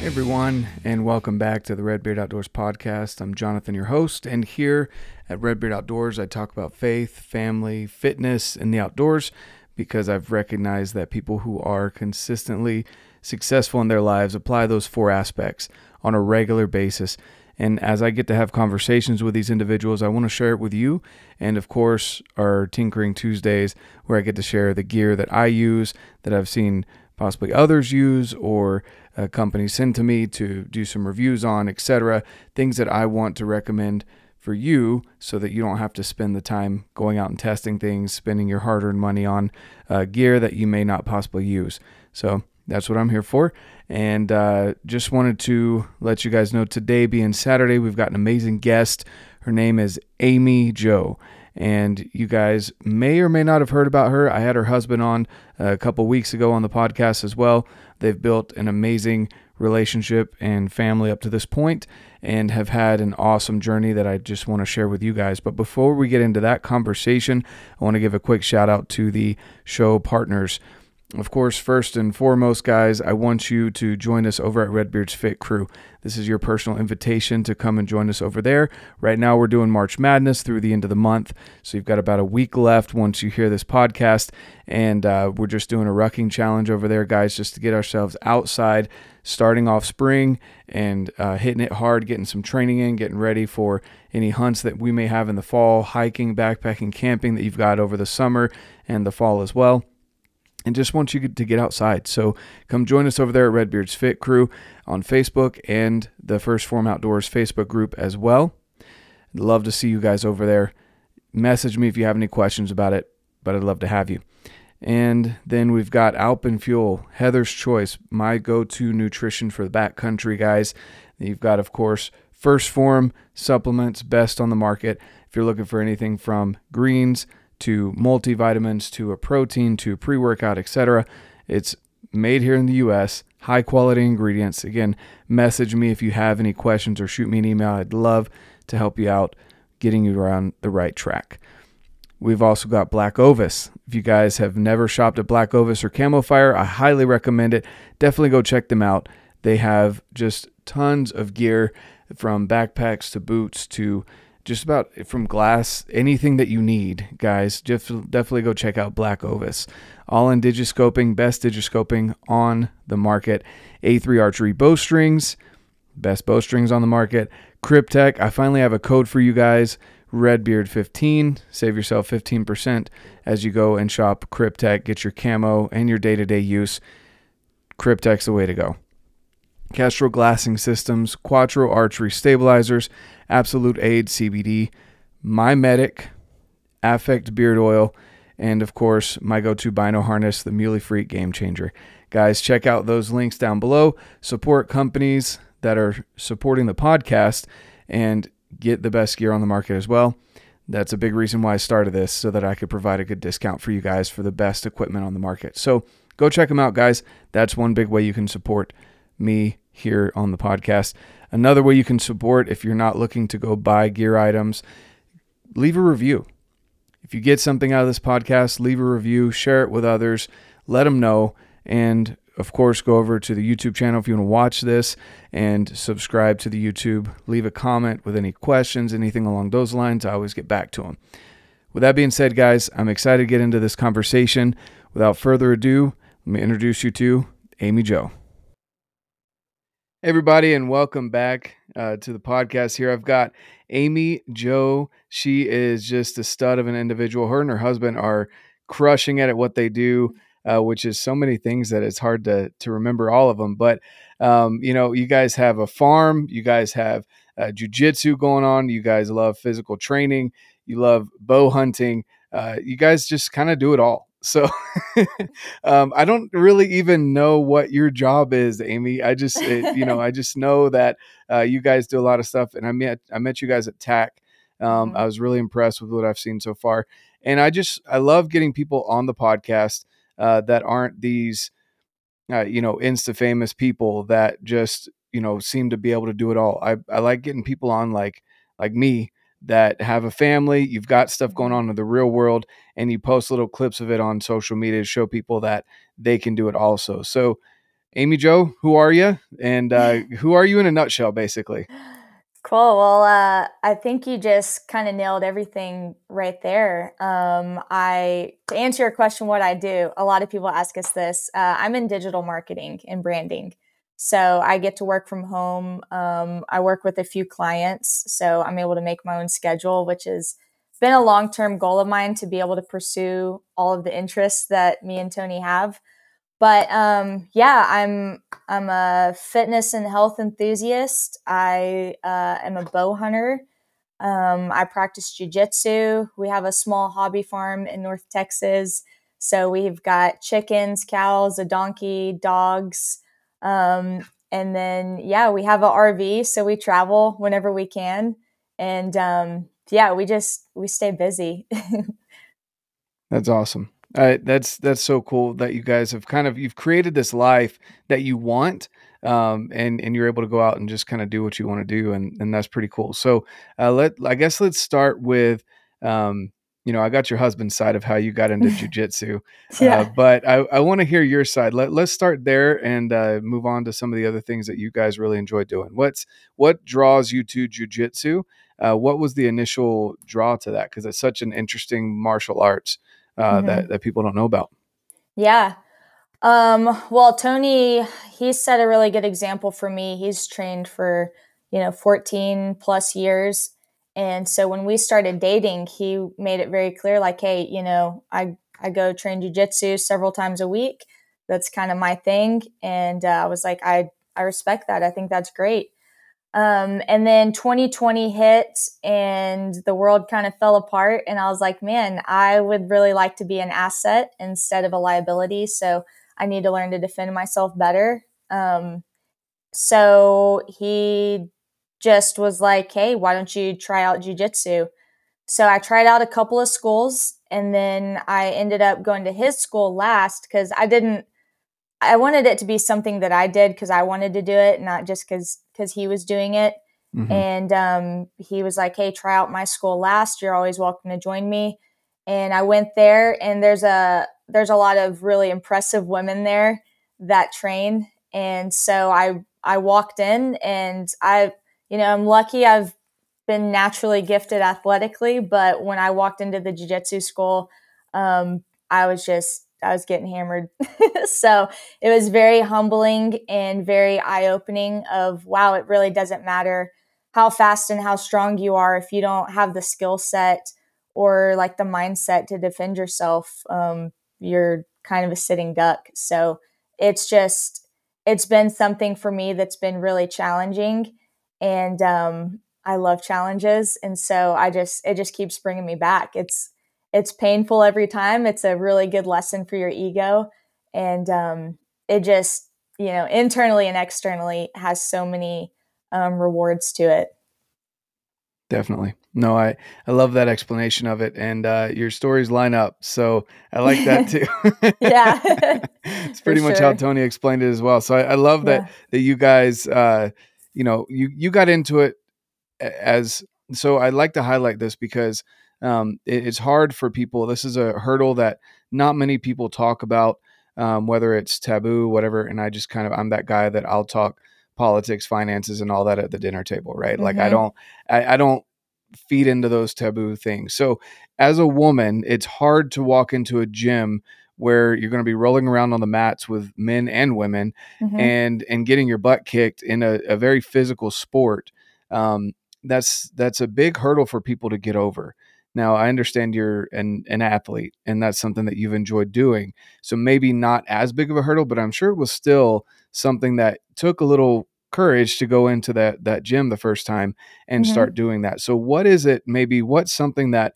Hey everyone, and welcome back to the Redbeard Outdoors podcast. I'm Jonathan, your host, and here at Redbeard Outdoors, I talk about faith, family, fitness, and the outdoors because I've recognized that people who are consistently successful in their lives apply those four aspects on a regular basis. And as I get to have conversations with these individuals, I want to share it with you. And of course, our Tinkering Tuesdays, where I get to share the gear that I use, that I've seen possibly others use, or uh, companies send to me to do some reviews on, etc. Things that I want to recommend for you so that you don't have to spend the time going out and testing things, spending your hard earned money on uh, gear that you may not possibly use. So that's what I'm here for. And uh, just wanted to let you guys know today, being Saturday, we've got an amazing guest. Her name is Amy Jo. And you guys may or may not have heard about her. I had her husband on a couple weeks ago on the podcast as well. They've built an amazing relationship and family up to this point and have had an awesome journey that I just want to share with you guys. But before we get into that conversation, I want to give a quick shout out to the show partners. Of course, first and foremost, guys, I want you to join us over at Redbeard's Fit Crew. This is your personal invitation to come and join us over there. Right now, we're doing March Madness through the end of the month. So you've got about a week left once you hear this podcast. And uh, we're just doing a rucking challenge over there, guys, just to get ourselves outside, starting off spring and uh, hitting it hard, getting some training in, getting ready for any hunts that we may have in the fall, hiking, backpacking, camping that you've got over the summer and the fall as well and just want you to get outside. So come join us over there at Redbeard's Fit Crew on Facebook and the 1st Phorm Outdoors Facebook group as well. I'd love to see you guys over there. Message me if you have any questions about it, but I'd love to have you. And then we've got Alpenfuel, Heather's Choice, my go to nutrition for the backcountry guys. You've got, of course, 1st Phorm supplements, best on the market. If you're looking for anything from greens, to multivitamins to a protein to pre workout, etc. It's made here in the US, high quality ingredients. Again, message me if you have any questions or shoot me an email. I'd love to help you out getting you around the right track. We've also got Black Ovis. If you guys have never shopped at Black Ovis or Camo Fire, I highly recommend it. Definitely go check them out. They have just tons of gear from backpacks to boots to just about from glass, anything that you need, guys. Just definitely go check out Black Ovis. Ollin digiscoping, best digiscoping on the market. A3 archery bowstrings, best bowstrings on the market. Kryptek, I finally have a code for you guys. Redbeard15. Save yourself 15% as you go and shop Kryptek. Get your camo and your day to day use. Kryptek's the way to go. Kestrel glassing systems, Quattro archery stabilizers, Absolute Aid CBD, My Medic, Affect beard oil, and of course, my go to Bino harness, the Muley Freak Game Changer. Guys, check out those links down below. Support companies that are supporting the podcast and get the best gear on the market as well. That's a big reason why I started this so that I could provide a good discount for you guys for the best equipment on the market. So go check them out, guys. That's one big way you can support me here on the podcast. Another way you can support if you're not looking to go buy gear items, leave a review. If you get something out of this podcast, leave a review, share it with others, let them know, and of course, go over to the YouTube channel if you want to watch this and subscribe to the YouTube. Leave a comment with any questions, anything along those lines. I always get back to them. With that being said, guys, I'm excited to get into this conversation. Without further ado, let me introduce you to Amy Jo. Everybody, and welcome back uh, to the podcast. Here I've got Amy Jo. She is just a stud of an individual. Her and her husband are crushing at it at what they do, uh, which is so many things that it's hard to to remember all of them. But um, you know, you guys have a farm, you guys have uh, jujitsu going on, you guys love physical training, you love bow hunting. Uh, you guys just kind of do it all. So um, I don't really even know what your job is, Amy. I just, it, you know, I just know that uh, you guys do a lot of stuff, and I met I met you guys at TAC. Um, mm-hmm. I was really impressed with what I've seen so far, and I just I love getting people on the podcast uh, that aren't these, uh, you know, insta famous people that just you know seem to be able to do it all. I I like getting people on like like me that have a family, you've got stuff going on in the real world, and you post little clips of it on social media to show people that they can do it also. So, Amy Jo, who are you? And uh, who are you in a nutshell, basically? Cool. Well, uh, I think you just kind of nailed everything right there. Um, I to answer your question, what I do. A lot of people ask us this. Uh, I'm in digital marketing and branding, so I get to work from home. Um, I work with a few clients, so I'm able to make my own schedule, which has been a long term goal of mine to be able to pursue all of the interests that me and Tony have. But um, yeah, I'm I'm a fitness and health enthusiast. I uh, am a bow hunter. Um, I practice jujitsu. We have a small hobby farm in North Texas, so we've got chickens, cows, a donkey, dogs, um, and then yeah, we have an RV, so we travel whenever we can, and um, yeah, we just we stay busy. That's awesome. Uh, that's that's so cool that you guys have kind of you've created this life that you want, um, and and you're able to go out and just kind of do what you want to do, and and that's pretty cool. So uh, let I guess let's start with, um, you know, I got your husband's side of how you got into jujitsu, uh, yeah. Uh, but I, I want to hear your side. Let let's start there and uh, move on to some of the other things that you guys really enjoy doing. What's what draws you to jujitsu? Uh, what was the initial draw to that? Because it's such an interesting martial arts uh, mm-hmm. that that people don't know about. Yeah. Um, well, Tony, he set a really good example for me. He's trained for you know 14 plus years, and so when we started dating, he made it very clear, like, hey, you know, I I go train jujitsu several times a week. That's kind of my thing, and uh, I was like, I I respect that. I think that's great. Um, and then 2020 hit and the world kind of fell apart. And I was like, man, I would really like to be an asset instead of a liability. So I need to learn to defend myself better. Um, so he just was like, hey, why don't you try out jujitsu? So I tried out a couple of schools and then I ended up going to his school last because I didn't I wanted it to be something that I did because I wanted to do it, not just because because he was doing it. Mm-hmm. And um, he was like, "Hey, try out my school last. You're always welcome to join me." And I went there, and there's a there's a lot of really impressive women there that train, and so I I walked in, and I you know I'm lucky I've been naturally gifted athletically, but when I walked into the jiu-jitsu school, um, I was just I was getting hammered. so it was very humbling and very eye opening of wow, it really doesn't matter how fast and how strong you are if you don't have the skill set or like the mindset to defend yourself, um, you're kind of a sitting duck. So it's just, it's been something for me that's been really challenging. And um, I love challenges. And so I just, it just keeps bringing me back. It's, it's painful every time. It's a really good lesson for your ego. And um, it just, you know, internally and externally has so many um, rewards to it. Definitely. No, I, I love that explanation of it. And uh, your stories line up. So I like that too. yeah. it's pretty much sure. how Tony explained it as well. So I, I love that, yeah. that you guys, uh, you know, you, you got into it as, so I like to highlight this because um, it, it's hard for people. This is a hurdle that not many people talk about, um, whether it's taboo, whatever. And I just kind of, I'm that guy that I'll talk politics, finances, and all that at the dinner table, right? Mm-hmm. Like I mm-hmm. don't, I, I don't feed into those taboo things. So as a woman, it's hard to walk into a gym where you're going to be rolling around on the mats with men and women mm-hmm. and and getting your butt kicked in a, a very physical sport um, that's that's a big hurdle for people to get over now, I understand you're an, an athlete and that's something that you've enjoyed doing. So maybe not as big of a hurdle, but I'm sure it was still something that took a little courage to go into that that gym the first time and mm-hmm. start doing that. So what is it maybe what's something that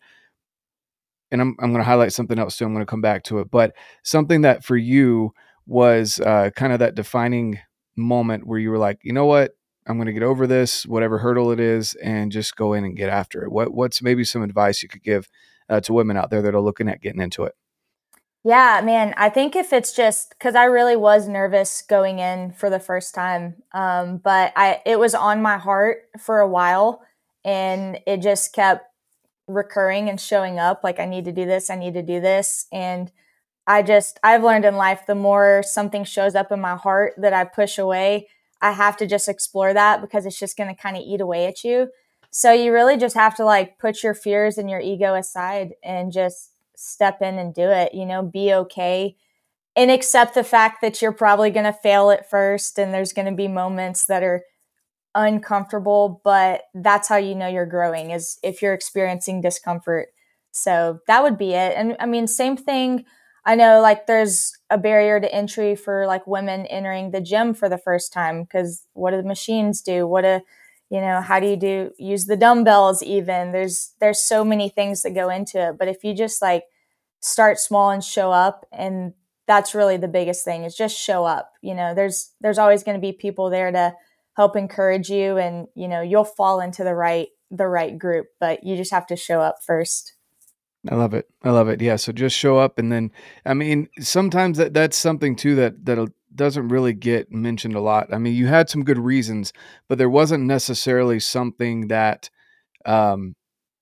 and I'm I'm going to highlight something else too. I'm going to come back to it, but something that for you was uh, kind of that defining moment where you were like, you know what, I'm going to get over this, whatever hurdle it is, and just go in and get after it. What what's maybe some advice you could give uh, to women out there that are looking at getting into it? Yeah, man, I think if it's just because I really was nervous going in for the first time, um, but I it was on my heart for a while, and it just kept recurring and showing up. Like I need to do this, I need to do this, and I just, I've learned in life the more something shows up in my heart that I push away, I have to just explore that because it's just going to kind of eat away at you. So you really just have to like put your fears and your ego aside and just step in and do it, you know, be okay and accept the fact that you're probably going to fail at first and there's going to be moments that are uncomfortable, but that's how you know you're growing is if you're experiencing discomfort. So that would be it. And I mean, same thing. I know like there's a barrier to entry for like women entering the gym for the first time because what do the machines do? What do you know, how do you do use the dumbbells even? There's there's so many things that go into it. But if you just like start small and show up and that's really the biggest thing is just show up. You know, there's there's always going to be people there to help encourage you and you know you'll fall into the right the right group but you just have to show up first. I love it. I love it. Yeah so just show up and then i mean sometimes that that's something too that that doesn't really get mentioned a lot. I mean you had some good reasons but there wasn't necessarily something that um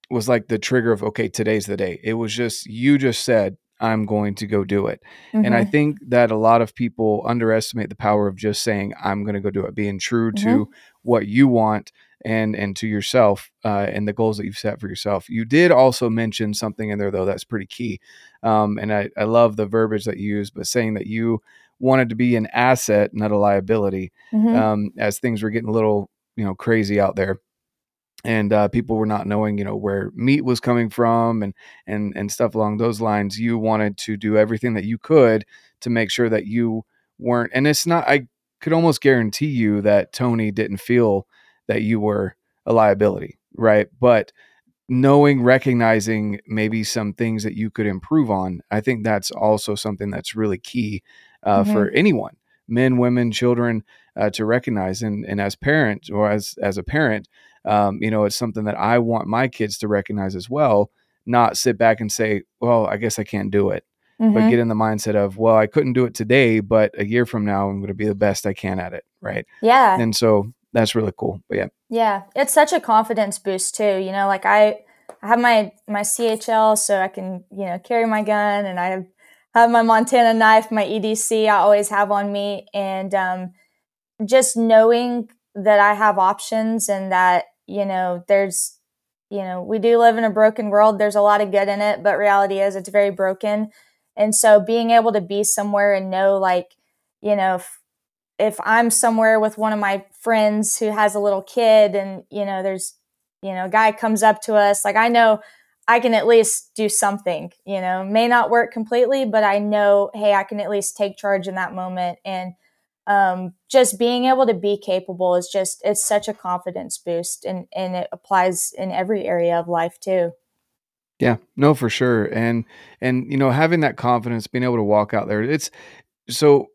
was like the trigger of okay today's the day. It was just you just said I'm going to go do it. Mm-hmm. And I mm-hmm. think that a lot of people underestimate the power of just saying, I'm going to go do it, being true mm-hmm. to what you want and and to yourself uh, and the goals that you've set for yourself. You did also mention something in there though that's pretty key, um, and I, I love the verbiage that you use, but saying that you wanted to be an asset, not a liability, mm-hmm. um, as things were getting a little you know crazy out there and uh, people were not knowing you know where meat was coming from and and and stuff along those lines you wanted to do everything that you could to make sure that you weren't and it's not i could almost guarantee you that tony didn't feel that you were a liability right but knowing recognizing maybe some things that you could improve on i think that's also something that's really key uh, mm-hmm. for anyone men women children uh, to recognize and and as parents or as as a parent um, you know, it's something that I want my kids to recognize as well, not sit back and say, well, I guess I can't do it. Mm-hmm. But get in the mindset of, well, I couldn't do it today, but a year from now, I'm going to be the best I can at it. Right. Yeah. And so that's really cool. But yeah. Yeah. It's such a confidence boost too. You know, like I, I have my, my CHL so I can, you know, carry my gun and I have, have my Montana knife, my EDC I always have on me. And um, just knowing that I have options and that you know, there's, you know, we do live in a broken world. There's a lot of good in it, but reality is it's very broken. And so being able to be somewhere and know, like, you know, if, if I'm somewhere with one of my friends who has a little kid and, you know, there's, you know, a guy comes up to us, like, I know I can at least do something, you know, may not work completely, but I know, hey, I can at least take charge in that moment and um, just being able to be capable is just it's such a confidence boost and and it applies in every area of life too. Yeah no for sure. And and you know having that confidence being able to walk out there it's so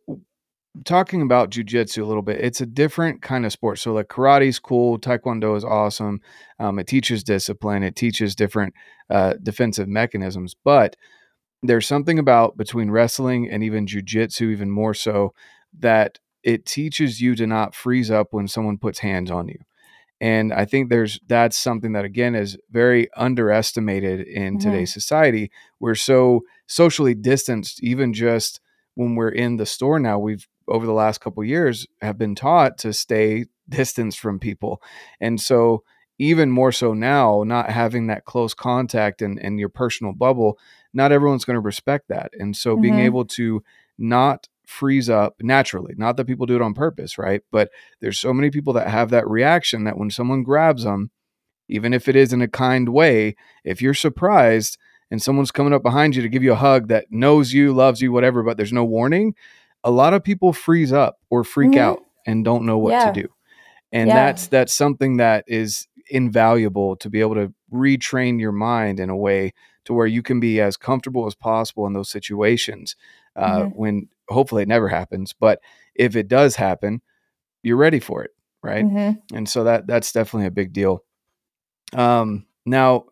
talking about jujitsu a little bit it's a different kind of sport. So like karate's cool taekwondo is awesome um, it teaches discipline it teaches different uh, defensive mechanisms. But there's something about between wrestling and even jujitsu even more so that it teaches you to not freeze up when someone puts hands on you. And I think there's that's something that again is very underestimated in mm-hmm. today's society. We're so socially distanced, even just when we're in the store now. We've over the last couple years have been taught to stay distanced from people. And so even more so now, not having that close contact and, and your personal bubble, not everyone's going to respect that. And so mm-hmm. being able to not freeze up naturally. Not that people do it on purpose, right? But there's so many people that have that reaction that when someone grabs them, even if it is in a kind way, if you're surprised and someone's coming up behind you to give you a hug that knows you, loves you, whatever, but there's no warning, a lot of people freeze up or freak mm-hmm. out and don't know what yeah. to do. And yeah. that's that's something that is invaluable to be able to retrain your mind in a way to where you can be as comfortable as possible in those situations uh, mm-hmm. when hopefully it never happens but if it does happen you're ready for it right mm-hmm. and so that that's definitely a big deal um now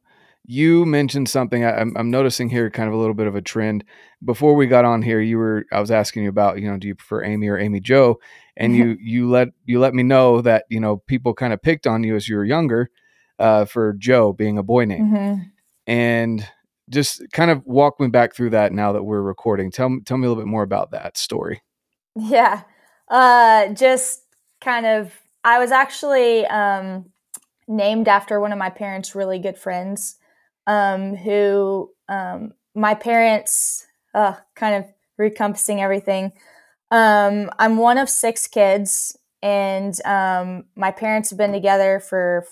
you mentioned something I, am I'm noticing here kind of a little bit of a trend before we got on here you were i was asking you about you know do you prefer amy or amy jo and you you let you let me know that you know people kind of picked on you as you were younger uh, for joe being a boy name mm-hmm. and just kind of walk me back through that now that we're recording. Tell me tell me a little bit more about that story. Yeah. Uh, just kind of, I was actually um, named after one of my parents' really good friends um, who um, my parents, uh, kind of recompassing everything. Um, I'm one of six kids, and um, my parents have been together for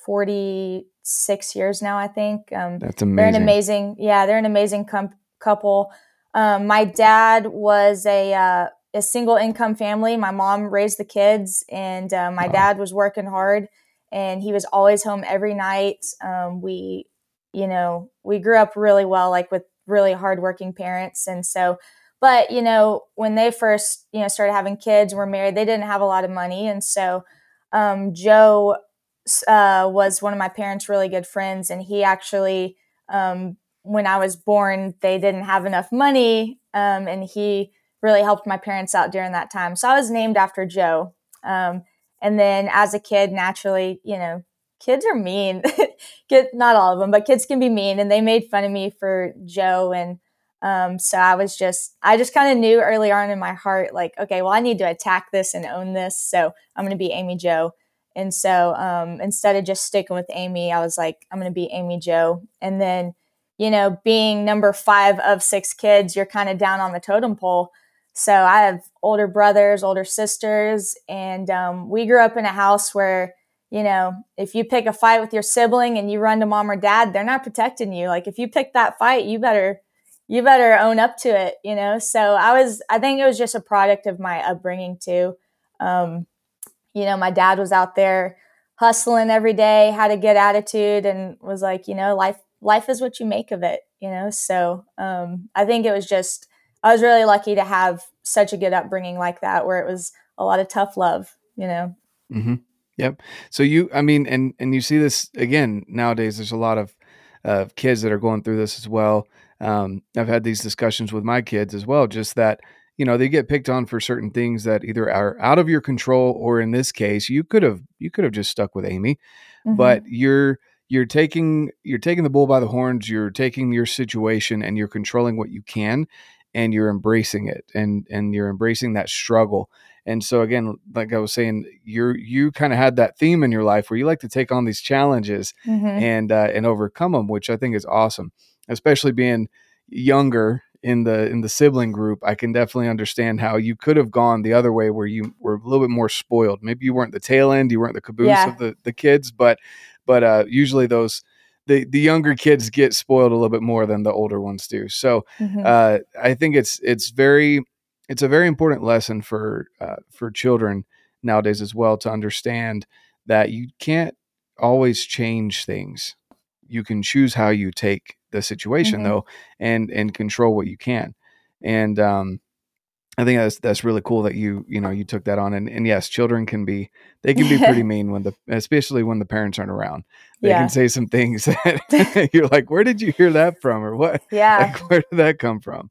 46 years now, I think. Um, That's amazing. They're an amazing, yeah, they're an amazing com- couple. Um, my dad was a uh, a single income family. My mom raised the kids, and uh, my wow. dad was working hard, and he was always home every night. Um, we, you know, we grew up really well, like with really hardworking parents, and so. But you know, when they first you know started having kids, were married, they didn't have a lot of money, and so um, Joe uh, was one of my parents' really good friends, and he actually, um, when I was born, they didn't have enough money, um, and he really helped my parents out during that time. So I was named after Joe. Um, and then as a kid, naturally, you know, kids are mean. Kid, not all of them, but kids can be mean. And they made fun of me for Joe. And um, so I was just, I just kind of knew early on in my heart, like, okay, well, I need to attack this and own this. So I'm going to be Amy Jo. And so um, instead of just sticking with Amy, I was like, I'm going to be Amy Jo. And then, you know, being number five of six kids, you're kind of down on the totem pole. So I have older brothers, older sisters, and um, we grew up in a house where, you know, if you pick a fight with your sibling and you run to mom or dad, they're not protecting you. Like if you pick that fight, you better you better own up to it, you know. So I was I think it was just a product of my upbringing too. Um, you know, my dad was out there hustling every day, had a good attitude, and was like, you know, life life is what you make of it, you know. So um, I think it was just I was really lucky to have such a good upbringing like that, where it was a lot of tough love, you know. Mm-hmm. Yep. So you, I mean, and and you see this again nowadays. There's a lot of uh, kids that are going through this as well. Um, I've had these discussions with my kids as well. Just that you know they get picked on for certain things that either are out of your control, or in this case, you could have you could have just stuck with Amy, mm-hmm. but you're you're taking you're taking the bull by the horns. You're taking your situation and you're controlling what you can and you're embracing it and and you're embracing that struggle and so again like i was saying you're you kind of had that theme in your life where you like to take on these challenges mm-hmm. and uh, and overcome them which i think is awesome especially being younger in the in the sibling group i can definitely understand how you could have gone the other way where you were a little bit more spoiled maybe you weren't the tail end you weren't the caboose yeah. of the the kids but but uh usually those the the younger kids get spoiled a little bit more than the older ones do. So mm-hmm. uh, I think it's it's very it's a very important lesson for uh, for children nowadays as well to understand that you can't always change things. You can choose how you take the situation mm-hmm. though, and and control what you can. And um, I think that's that's really cool that you you know you took that on and, and yes, children can be they can be pretty mean when the especially when the parents aren't around. They yeah. can say some things that you're like, where did you hear that from or what? Yeah, like, where did that come from?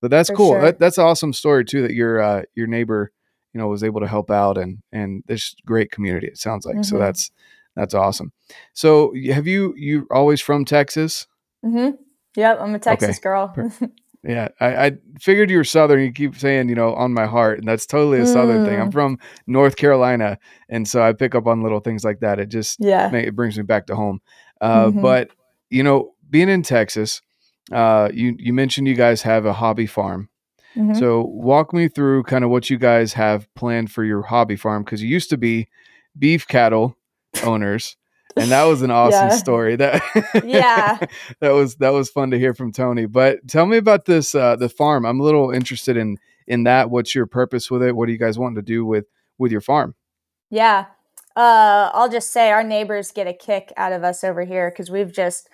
But that's For cool. Sure. That, that's an awesome story too. That your uh, your neighbor you know was able to help out and and this great community. It sounds like mm-hmm. so that's that's awesome. So have you you always from Texas? Mm-hmm. Yep, I'm a Texas okay. girl. Yeah, I, I, figured you were Southern. You keep saying, you know, on my heart, and that's totally a Southern mm. thing. I'm mm. from North Carolina, and so I pick up on little things like that. It just yeah, it brings me back to home. Uh, mm-hmm. But you know, being in Texas, uh, you you mentioned you guys have a hobby farm. Mm-hmm. So walk me through kind of what you guys have planned for your hobby farm because you used to be beef cattle owners and that was an awesome yeah. story. That yeah, that was that was fun to hear from Tony. But tell me about this uh, the farm. I'm a little interested in in that. What's your purpose with it? What do you guys want to do with with your farm? Yeah, uh, I'll just say our neighbors get a kick out of us over here because we've just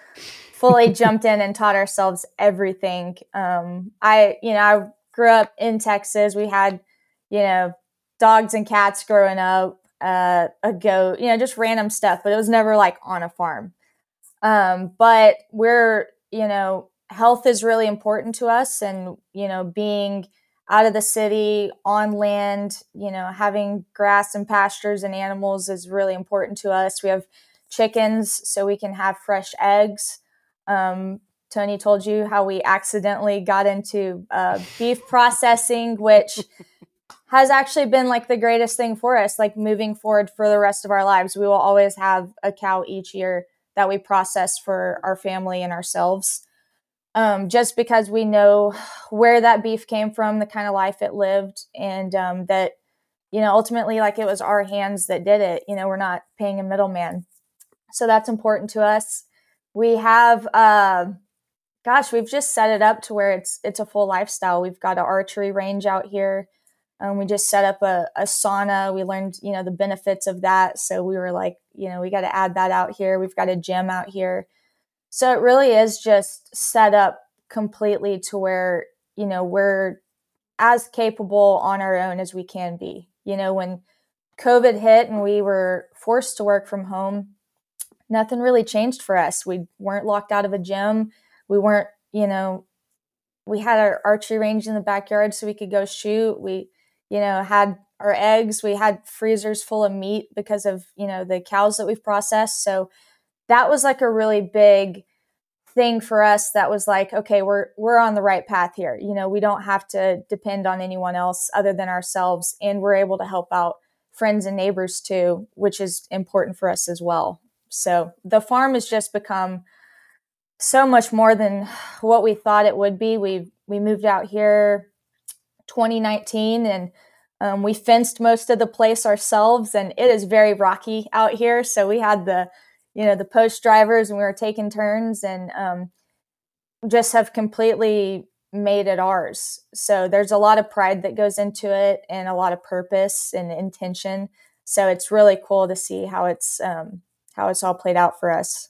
fully jumped in and taught ourselves everything. Um, I you know I grew up in Texas. We had you know dogs and cats growing up uh, a goat, you know, just random stuff, but it was never like on a farm. Um, but we're, you know, health is really important to us and, you know, being out of the city on land, you know, having grass and pastures and animals is really important to us. We have chickens so we can have fresh eggs. Um, Tony told you how we accidentally got into uh, beef processing, which has actually been like the greatest thing for us, like moving forward for the rest of our lives. We will always have a cow each year that we process for our family and ourselves. Um, just because we know where that beef came from, the kind of life it lived, and um, that, you know, ultimately, like it was our hands that did it. You know, we're not paying a middleman. So that's important to us. We have, uh, gosh, we've just set it up to where it's it's a full lifestyle. We've got an archery range out here. Um, we just set up a, a sauna. We learned, you know, the benefits of that. So we were like, you know, we got to add that out here. We've got a gym out here. So it really is just set up completely to where, you know, we're as capable on our own as we can be. You know, when COVID hit and we were forced to work from home, nothing really changed for us. We weren't locked out of a gym. We weren't, you know, we had our archery range in the backyard so we could go shoot. We, you know, had our eggs. We had freezers full of meat because of, you know, the cows that we've processed. So that was like a really big thing for us that was like okay we're we're on the right path here you know we don't have to depend on anyone else other than ourselves and we're able to help out friends and neighbors too which is important for us as well so the farm has just become so much more than what we thought it would be. We we moved out here 2019 and um, we fenced most of the place ourselves and it is very rocky out here. So we had the you know the post drivers and we were taking turns and um, just have completely made it ours. So there's a lot of pride that goes into it and a lot of purpose and intention. So it's really cool to see how it's um, how it's all played out for us.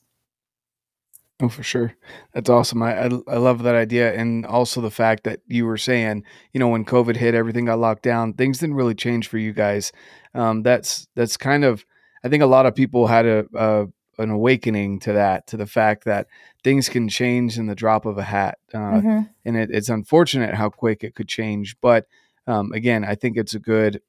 Oh, for sure. That's awesome. I, I, I love that idea, and also the fact that you were saying, you know, when COVID hit, everything got locked down. Things didn't really change for you guys. Um, that's that's kind of. I think a lot of people had a, a an awakening to that, to the fact that things can change in the drop of a hat, uh, mm-hmm. and it, it's unfortunate how quick it could change. But um, again, I think it's a good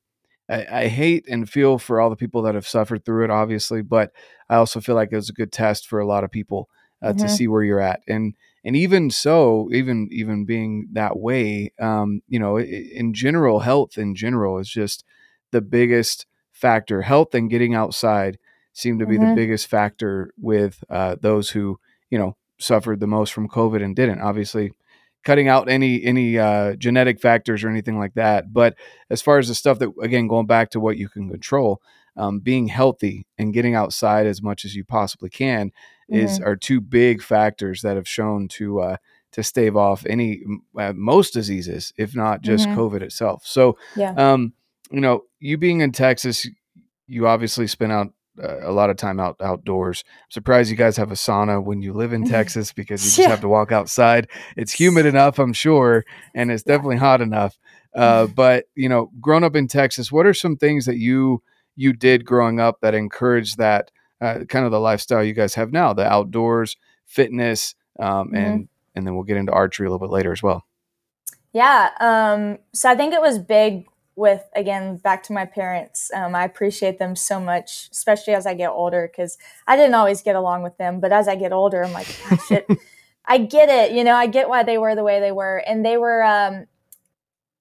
I, I, hate and feel for all the people that have suffered through it, obviously, but I also feel like it was a good test for a lot of people uh, mm-hmm. to see where you're at. And and even so, even even being that way, um, you know, in general, health in general is just the biggest factor. Health and getting outside seem to be mm-hmm. the biggest factor with uh, those who you know suffered the most from COVID and didn't. Obviously, cutting out any any uh, genetic factors or anything like that. But as far as the stuff that again, going back to what you can control, um, being healthy and getting outside as much as you possibly can mm-hmm. is are two big factors that have shown to uh, to stave off any uh, most diseases, if not just mm-hmm. COVID itself. So, yeah. um, you know, you being in Texas, you obviously spent out uh, a lot of time out outdoors. I'm surprised you guys have a sauna when you live in Texas because you just yeah. have to walk outside. It's humid enough, I'm sure, and it's definitely hot enough. Uh, but you know, growing up in Texas, what are some things that you you did growing up that encouraged that uh, kind of the lifestyle you guys have now, the outdoors, fitness, um, mm-hmm. and and then we'll get into archery a little bit later as well. Yeah, um, so I think it was big with again back to my parents. Um, I appreciate them so much, especially as I get older, because I didn't always get along with them, but as I get older, I'm like, shit, I get it. You know, I get why they were the way they were, and they were. Um,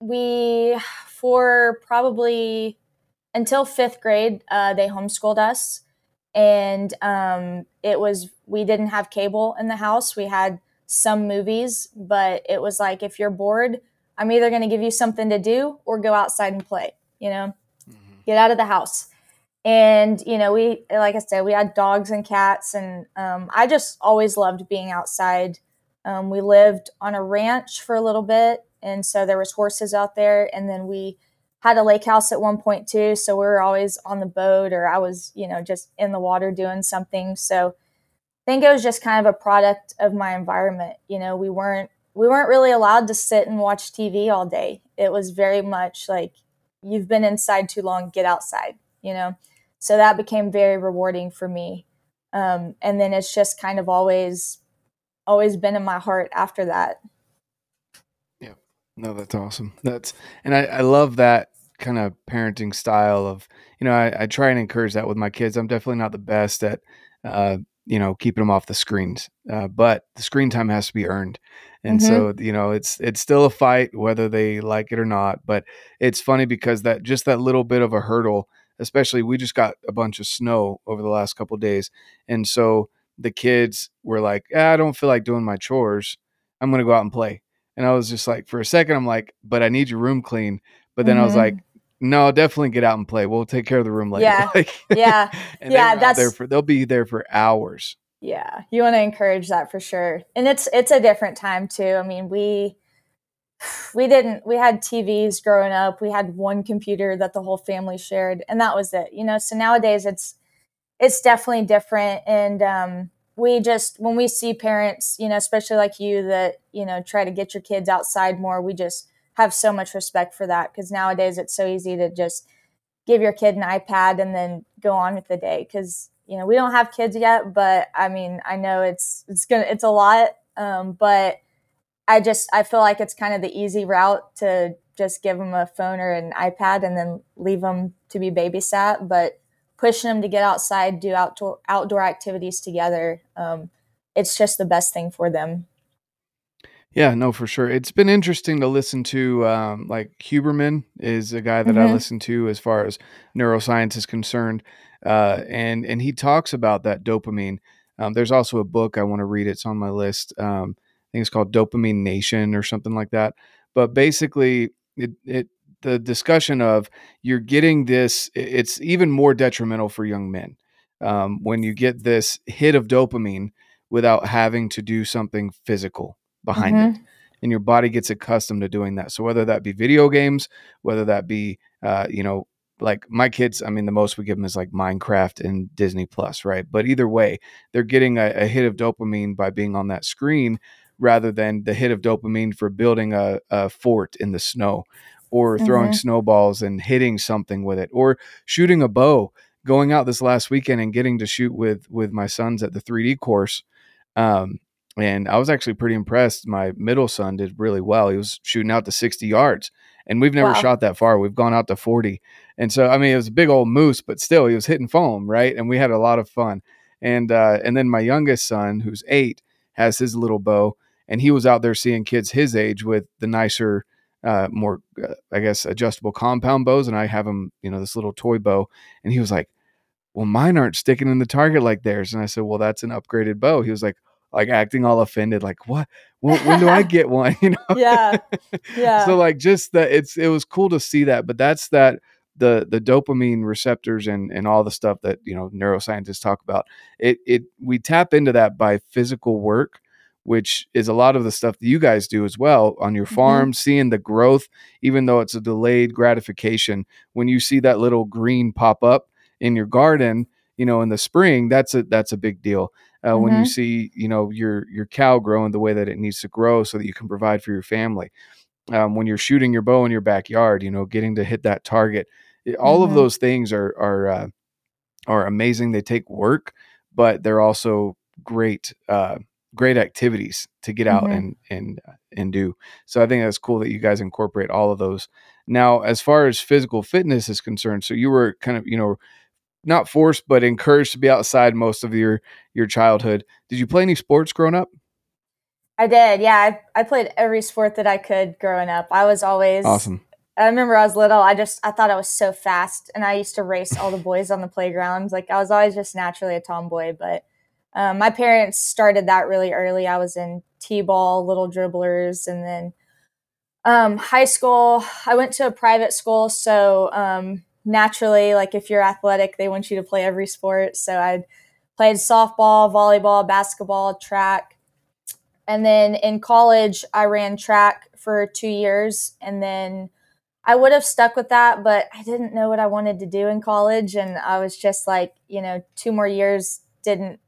we for probably until fifth grade, uh, they homeschooled us, and um, it was we didn't have cable in the house. We had some movies, but it was like if you're bored, I'm either going to give you something to do or go outside and play. You know, mm-hmm. get out of the house. And you know, we like I said, we had dogs and cats, and um, I just always loved being outside. Um, we lived on a ranch for a little bit, and so there was horses out there, and then we had a lake house at one point too. So we were always on the boat or I was, you know, just in the water doing something. So I think it was just kind of a product of my environment. You know, we weren't we weren't really allowed to sit and watch TV all day. It was very much like you've been inside too long, get outside, you know. So that became very rewarding for me. Um, and then it's just kind of always always been in my heart after that. No, that's awesome. That's and I, I love that kind of parenting style of you know I, I try and encourage that with my kids. I'm definitely not the best at uh, you know, keeping them off the screens. Uh, but the screen time has to be earned. And Mhm. so, you know, it's it's still a fight whether they like it or not. But it's funny because that just that little bit of a hurdle, especially we just got a bunch of snow over the last couple of days. And so the kids were like, "Ah, I don't feel like doing my chores. I'm gonna go out and play. And I was just like, for a second, I'm like, but I need your room clean. But then I was like, no, definitely get out and play. We'll take care of the room later. Yeah. Like, Yeah. Yeah, out there that's- for they'll be there for hours. Yeah, you want to encourage that for sure. And it's it's a different time too. I mean, we we didn't we had TVs growing up. We had one computer that the whole family shared and that was it. You know, so nowadays it's it's definitely different and um we just when we see parents, you know, especially like you that, you know, try to get your kids outside more, we just have so much respect for that because nowadays it's so easy to just give your kid an iPad and then go on with the day because you know we don't have kids yet but i mean i know it's it's gonna it's a lot um, but i just i feel like it's kind of the easy route to just give them a phone or an ipad and then leave them to be babysat but pushing them to get outside do outdoor outdoor activities together um, it's just the best thing for them Yeah, no, for sure. It's been interesting to listen to. Um, like Huberman is a guy that I Mhm. listen to as far as neuroscience is concerned, uh, and and he talks about that dopamine. Um, there's also a book I want to read. It's on my list. Um, I think it's called Dopamine Nation or something like that. But basically, it, it the discussion of you're getting this, it's even more detrimental for young men um, when you get this hit of dopamine without having to do something physical behind it Mhm. and your body gets accustomed to doing that so whether that be video games whether that be uh, you know like my kids i mean the most we give them is like minecraft and disney plus right but either way they're getting a, a hit of dopamine by being on that screen rather than the hit of dopamine for building a, a fort in the snow or throwing Mhm. snowballs and hitting something with it or shooting a bow going out this last weekend and getting to shoot with with my sons at the 3d course um, and I was actually pretty impressed. My middle son did really well. He was shooting out to 60 yards, and we've never Wow. shot that far. We've gone out to 40. And so, I mean, it was a big old moose, but still, he was hitting foam, right? And we had a lot of fun. And uh, and then my youngest son, who's eight, has his little bow, and he was out there seeing kids his age with the nicer, uh, more, uh, I guess, adjustable compound bows, and I have him, you know, this little toy bow, and he was like, well, mine aren't sticking in the target like theirs. And I said, well, that's an upgraded bow. He was like, like acting all offended, like, what? When, when do I get one? You know? yeah yeah So like just that it's it was cool to see that, but that's that the the dopamine receptors and and all the stuff that you know neuroscientists talk about. It it we tap into that by physical work, which is a lot of the stuff that you guys do as well on your Mhm. farm, seeing the growth, even though it's a delayed gratification. When you see that little green pop up in your garden, you know, in the spring, that's a that's a big deal. Uh, When you Mhm. see, you know, your your cow growing the way that it needs to grow, so that you can provide for your family um, when you're shooting your bow in your backyard, you know, getting to hit that target. It- all of Mhm. those things are are uh, are amazing. They take work, but they're also great uh, great activities to get out Mhm. and and uh, and do. So I think that's cool that you guys incorporate all of those. Now, as far as physical fitness is concerned, so you were kind of you know not forced but encouraged to be outside most of your your childhood. Did you play any sports growing up? I did. Yeah, I, I played every sport that I could growing up. I was always Awesome. I remember I was little. I just I thought I was so fast, and I used to race all the boys on the playground. Like I was always just naturally a tomboy. But um, my parents started that really early. I was in t-ball, little dribblers, and then um, high school. I went to a private school, so um, naturally, like if you're athletic, they want you to play every sport. So I played softball, volleyball, basketball, track. And then in college, I ran track for two years. And then I would have stuck with that, but I didn't know what I wanted to do in college. And I was just like, you know, two more years didn't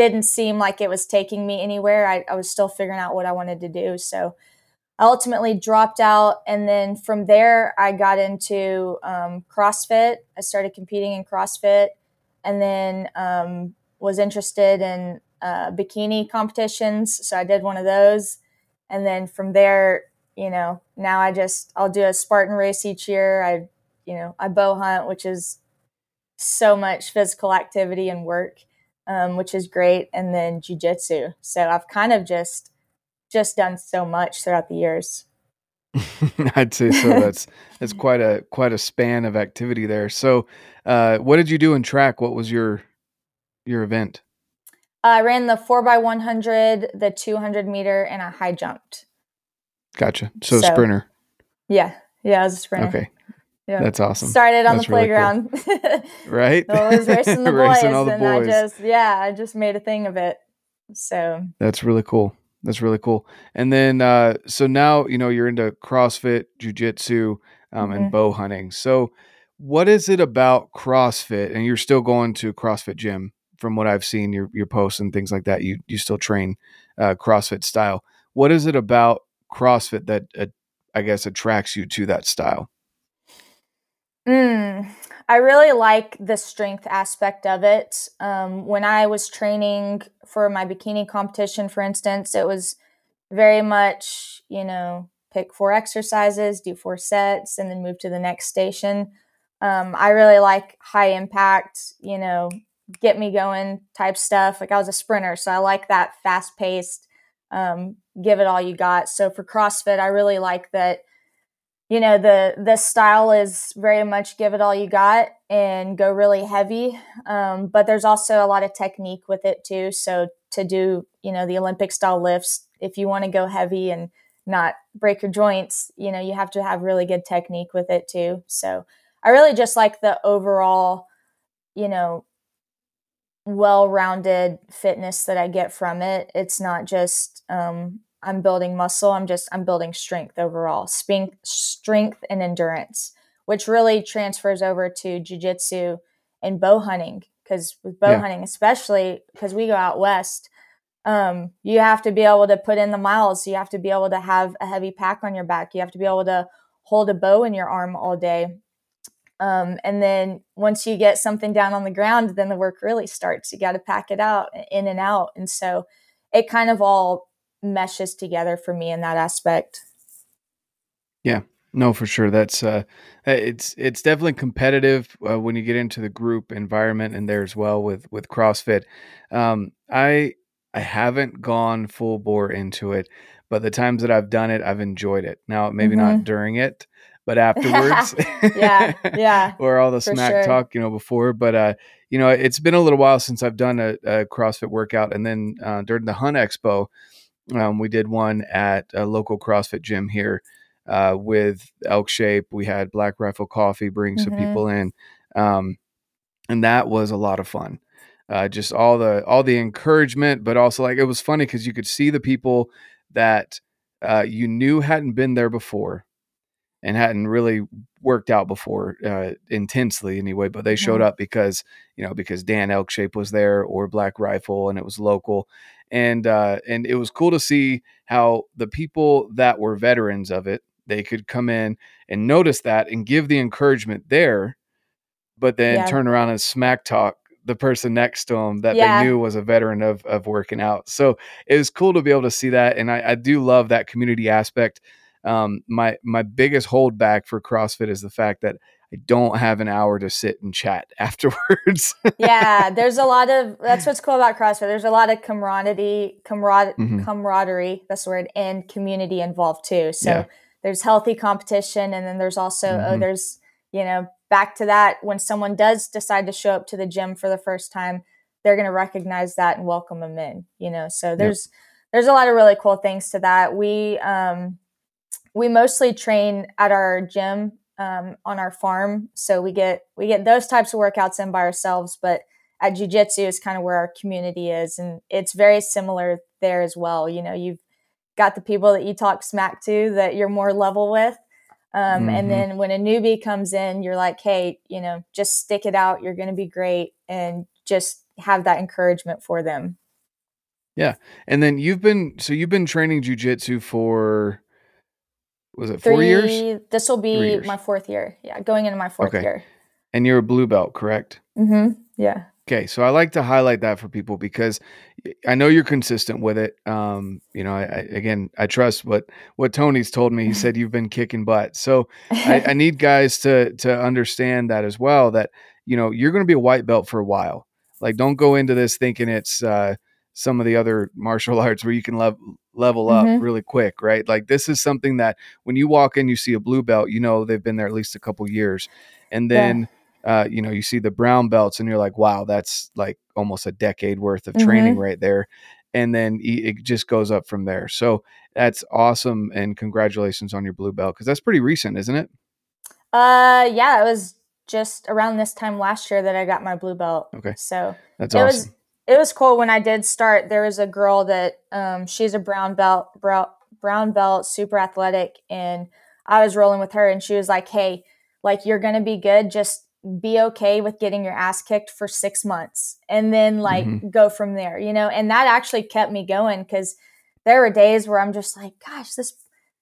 didn't seem like it was taking me anywhere. I, I was still figuring out what I wanted to do. So I ultimately dropped out. And then from there, I got into um, CrossFit. I started competing in CrossFit and then um, was interested in uh, bikini competitions. So I did one of those. And then from there, you know, now I just, I'll do a Spartan race each year. I, you know, I bow hunt, which is so much physical activity and work. Um, which is great, and then jujitsu. So I've kind of just just done so much throughout the years. I'd say so. That's that's quite a quite a span of activity there. So, uh, what did you do in track? What was your your event? I ran the four by one hundred, the two hundred meter, and I high jumped. Gotcha. So, so, sprinter. Yeah, yeah, I was a sprinter. Okay, yeah, that's awesome. Started on that's the playground. Cool. right. I was racing the boys, racing all the and boys. I just yeah, I just made a thing of it. So that's really cool. That's really cool. And then, uh, so now you know you're into CrossFit, jujitsu, um, mm-hmm. and bow hunting. So, what is it about CrossFit? And you're still going to CrossFit gym, from what I've seen your your posts and things like that. You you still train uh, CrossFit style. What is it about CrossFit that uh, I guess attracts you to that style? Mm, I really like the strength aspect of it. Um, when I was training for my bikini competition, for instance, it was very much, you know, pick four exercises, do four sets, and then move to the next station. Um, I really like high impact, you know, get me going type stuff. Like I was a sprinter, so I like that fast paced, um, give it all you got. So for CrossFit, I really like that you know the the style is very much give it all you got and go really heavy. Um, but there's also a lot of technique with it too. So to do you know the olympic style lifts if you want to go heavy and not break your joints you know you have to have really good technique with it too. So i really just like the overall you know well-rounded fitness that i get from it. It's not just um, I'm building muscle. I'm just I'm building strength overall, Spink, strength and endurance, which really transfers over to jujitsu and bow hunting. Because with bow yeah. hunting, especially because we go out west, um, you have to be able to put in the miles. You have to be able to have a heavy pack on your back. You have to be able to hold a bow in your arm all day. Um, and then once you get something down on the ground, then the work really starts. You got to pack it out in and out. And so it kind of all meshes together for me in that aspect. Yeah, no, for sure. That's uh, uh, it's it's definitely competitive uh, when you get into the group environment and there as well with with CrossFit. Um, I I haven't gone full bore into it, but the times that I've done it, I've enjoyed it. Now, maybe mm-hmm. not during it, but afterwards. yeah, yeah. or all the smack sure. talk, you know, before. But uh, you know, it's been a little while since I've done a, a CrossFit workout, and then uh, during the Hunt Expo. Um, we did one at a local CrossFit gym here uh, with Elk Shape. We had Black Rifle Coffee bring mm-hmm. some people in, um, and that was a lot of fun. Uh, just all the all the encouragement, but also like it was funny because you could see the people that uh, you knew hadn't been there before and hadn't really worked out before uh, intensely anyway but they showed mm-hmm. up because you know because dan elkshape was there or black rifle and it was local and uh, and it was cool to see how the people that were veterans of it they could come in and notice that and give the encouragement there, but then yeah. turn around and smack talk the person next to them that yeah. they knew was a veteran of of working out. So it was cool to be able to see that, and I, I do love that community aspect. Um, my my biggest holdback for CrossFit is the fact that I don't have an hour to sit and chat afterwards. yeah, there's a lot of that's what's cool about CrossFit. There's a lot of camaraderie, camaraderie, mm-hmm. camaraderie. That's the word, and community involved too. So yeah. there's healthy competition, and then there's also oh, mm-hmm. oh, there's you know back to that when someone does decide to show up to the gym for the first time, they're going to recognize that and welcome them in. You know, so there's yep. there's a lot of really cool things to that. We um we mostly train at our gym um, on our farm. So we get we get those types of workouts in by ourselves, but at jujitsu is kind of where our community is, and it's very similar there as well. You know, you've got the people that you talk smack to that you're more level with. Um, mm-hmm. And then when a newbie comes in, you're like, hey, you know, just stick it out. You're going to be great. And just have that encouragement for them. Yeah. And then you've been, so you've been training jujitsu for was it four Three, years? This will be my fourth year. Yeah, going into my fourth okay. year. And you're a blue belt, correct? Mm-hmm. Yeah. Okay, so I like to highlight that for people because I know you're consistent with it. Um, you know, I, I, again, I trust what what Tony's told me. He said you've been kicking butt, so I, I need guys to to understand that as well. That you know you're going to be a white belt for a while, Like, don't go into this thinking it's uh, some of the other martial arts where you can level level up Mhm. really quick, right? Like, this is something that when you walk in, you see a blue belt, you know they've been there at least a couple years, and Yeah. then uh, you know you see the brown belts, and you're like, wow, that's like almost a decade worth of training Mhm. right there, and then it just goes up from there. So that's awesome, and congratulations on your blue belt because that's pretty recent, isn't it? Uh, yeah, it was just around this time last year that I got my blue belt. Okay. So That's it awesome. was it was cool when I did start. There was a girl that um, she's a brown belt, brown, brown belt, super athletic, and I was rolling with her, and she was like, "Hey, like you're gonna be good. Just be okay with getting your ass kicked for six months, and then like Mhm. go from there." You know, and that actually kept me going because there were days where I'm just like, "Gosh, this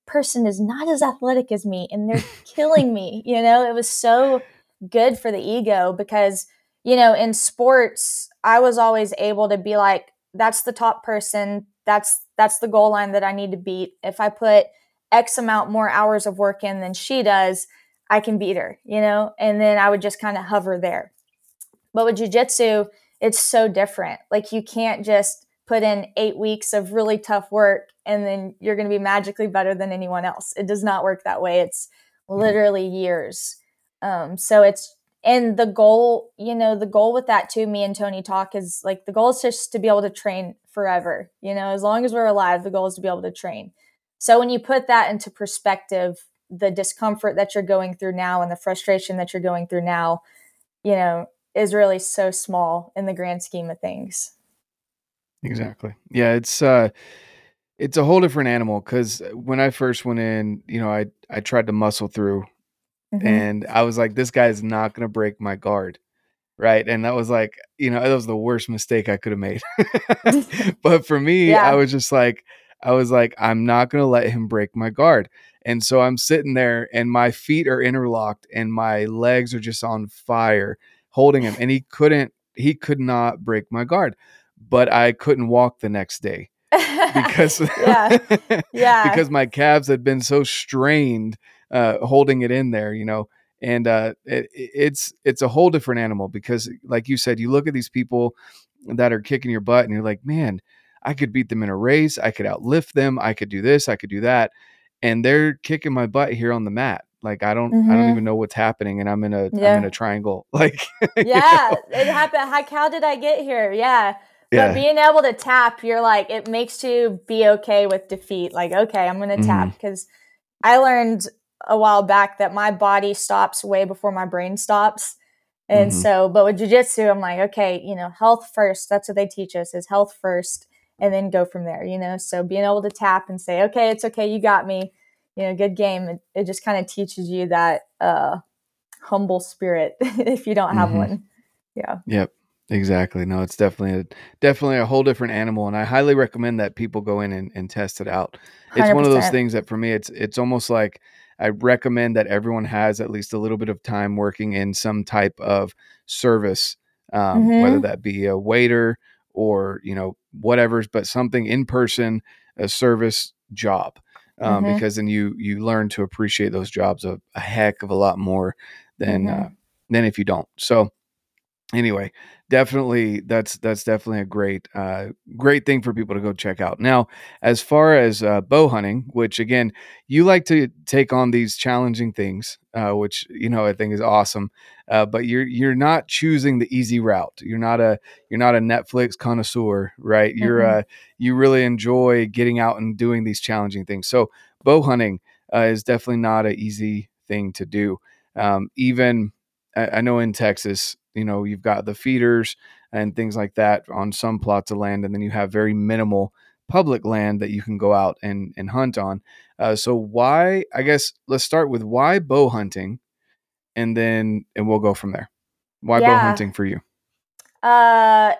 person is not as athletic as me, and they're killing me." You know, it was so good for the ego because you know, in sports, I was always able to be like, that's the top person. That's that's the goal line that I need to beat. If I put X amount more hours of work in than she does, I can beat her, you know? And then I would just kind of hover there. But with jujitsu, it's so different. Like you can't just put in eight weeks of really tough work and then you're going to be magically better than anyone else. It does not work that way. It's literally years. Um, so it's and the goal, you know, the goal with that too, me and Tony talk is like the goal is just to be able to train forever. You know, as long as we're alive, the goal is to be able to train. So when you put that into perspective, the discomfort that you're going through now and the frustration that you're going through now, you know, is really so small in the grand scheme of things. Exactly. Yeah, it's uh it's a whole different animal cuz when I first went in, you know, I I tried to muscle through Mhm. and I was like this guy is not going to break my guard. Right? And that was like, you know, that was the worst mistake I could have made. but for me, I was just like I was like I'm not going to let him break my guard. And so I'm sitting there and my feet are interlocked and my legs are just on fire holding him and he couldn't he could not break my guard. But I couldn't walk the next day because yeah. Yeah. because my calves had been so strained uh, holding it in there, you know. And uh, it, it's it's a whole different animal because, like you said, you look at these people that are kicking your butt, and you're like, man, I could beat them in a race. I could outlift them. I could do this. I could do that, and they're kicking my butt here on the mat. Like I don't I don't Mhm. even know what's happening, and I'm in a am in a triangle. Like you yeah, know? it happened. Like, how did I get here? Yeah. But yeah, being able to tap, you're like, it makes you be okay with defeat. Like, okay, I'm going to tap. Because I learned a while back that my body stops way before my brain stops. And Mhm. so, but with jujitsu, I'm like, okay, you know, health first. That's what they teach us is health first and then go from there, you know? So being able to tap and say, okay, it's okay. You got me, you know, good game. It, it just kind of teaches you that uh, humble spirit if you don't have Mhm. one. Yeah. Yep. Exactly. No, it's definitely a definitely a whole different animal, and I highly recommend that people go in and, and test it out. It's one of those things that for me, it's it's almost like I recommend that everyone has at least a little bit of time working in some type of service, um, whether Mhm. that be a waiter or you know whatever, but something in person, a service job, um, Mhm. because then you you learn to appreciate those jobs a, a heck of a lot more than Mhm. uh, than if you don't. So anyway definitely that's that's definitely a great uh great thing for people to go check out. Now as far as uh bow hunting which again you like to take on these challenging things uh which you know i think is awesome uh but you're you're not choosing the easy route. You're not a you're not a netflix connoisseur right? You're Mm-mm. uh you really enjoy getting out and doing these challenging things. So bow hunting uh, is definitely not an easy thing to do. Um even I, I know in texas you know you've got the feeders and things like that on some plots of land and then you have very minimal public land that you can go out and, and hunt on uh, so why i guess let's start with why bow hunting and then and we'll go from there why bow hunting for you Uh,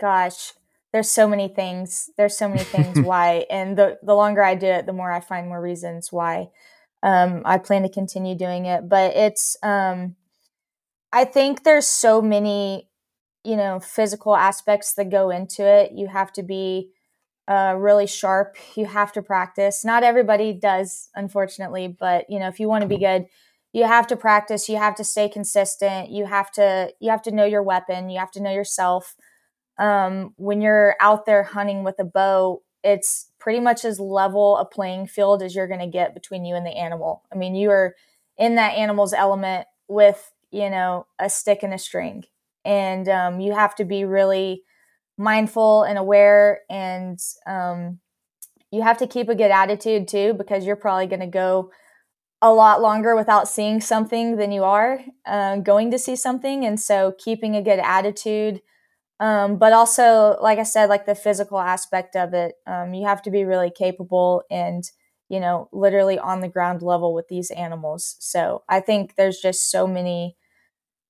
gosh, there's so many things. There's so many things why, and the the longer I do it, the more I find more reasons why. Um, I plan to continue doing it, but it's um, I think there's so many, you know, physical aspects that go into it. You have to be uh, really sharp. You have to practice. Not everybody does, unfortunately, but you know, if you want to be good, you have to practice you have to stay consistent you have to you have to know your weapon you have to know yourself um, when you're out there hunting with a bow it's pretty much as level a playing field as you're going to get between you and the animal i mean you are in that animal's element with you know a stick and a string and um, you have to be really mindful and aware and um, you have to keep a good attitude too because you're probably going to go a lot longer without seeing something than you are uh, going to see something. And so keeping a good attitude, um, but also, like I said, like the physical aspect of it, um, you have to be really capable and, you know, literally on the ground level with these animals. So I think there's just so many,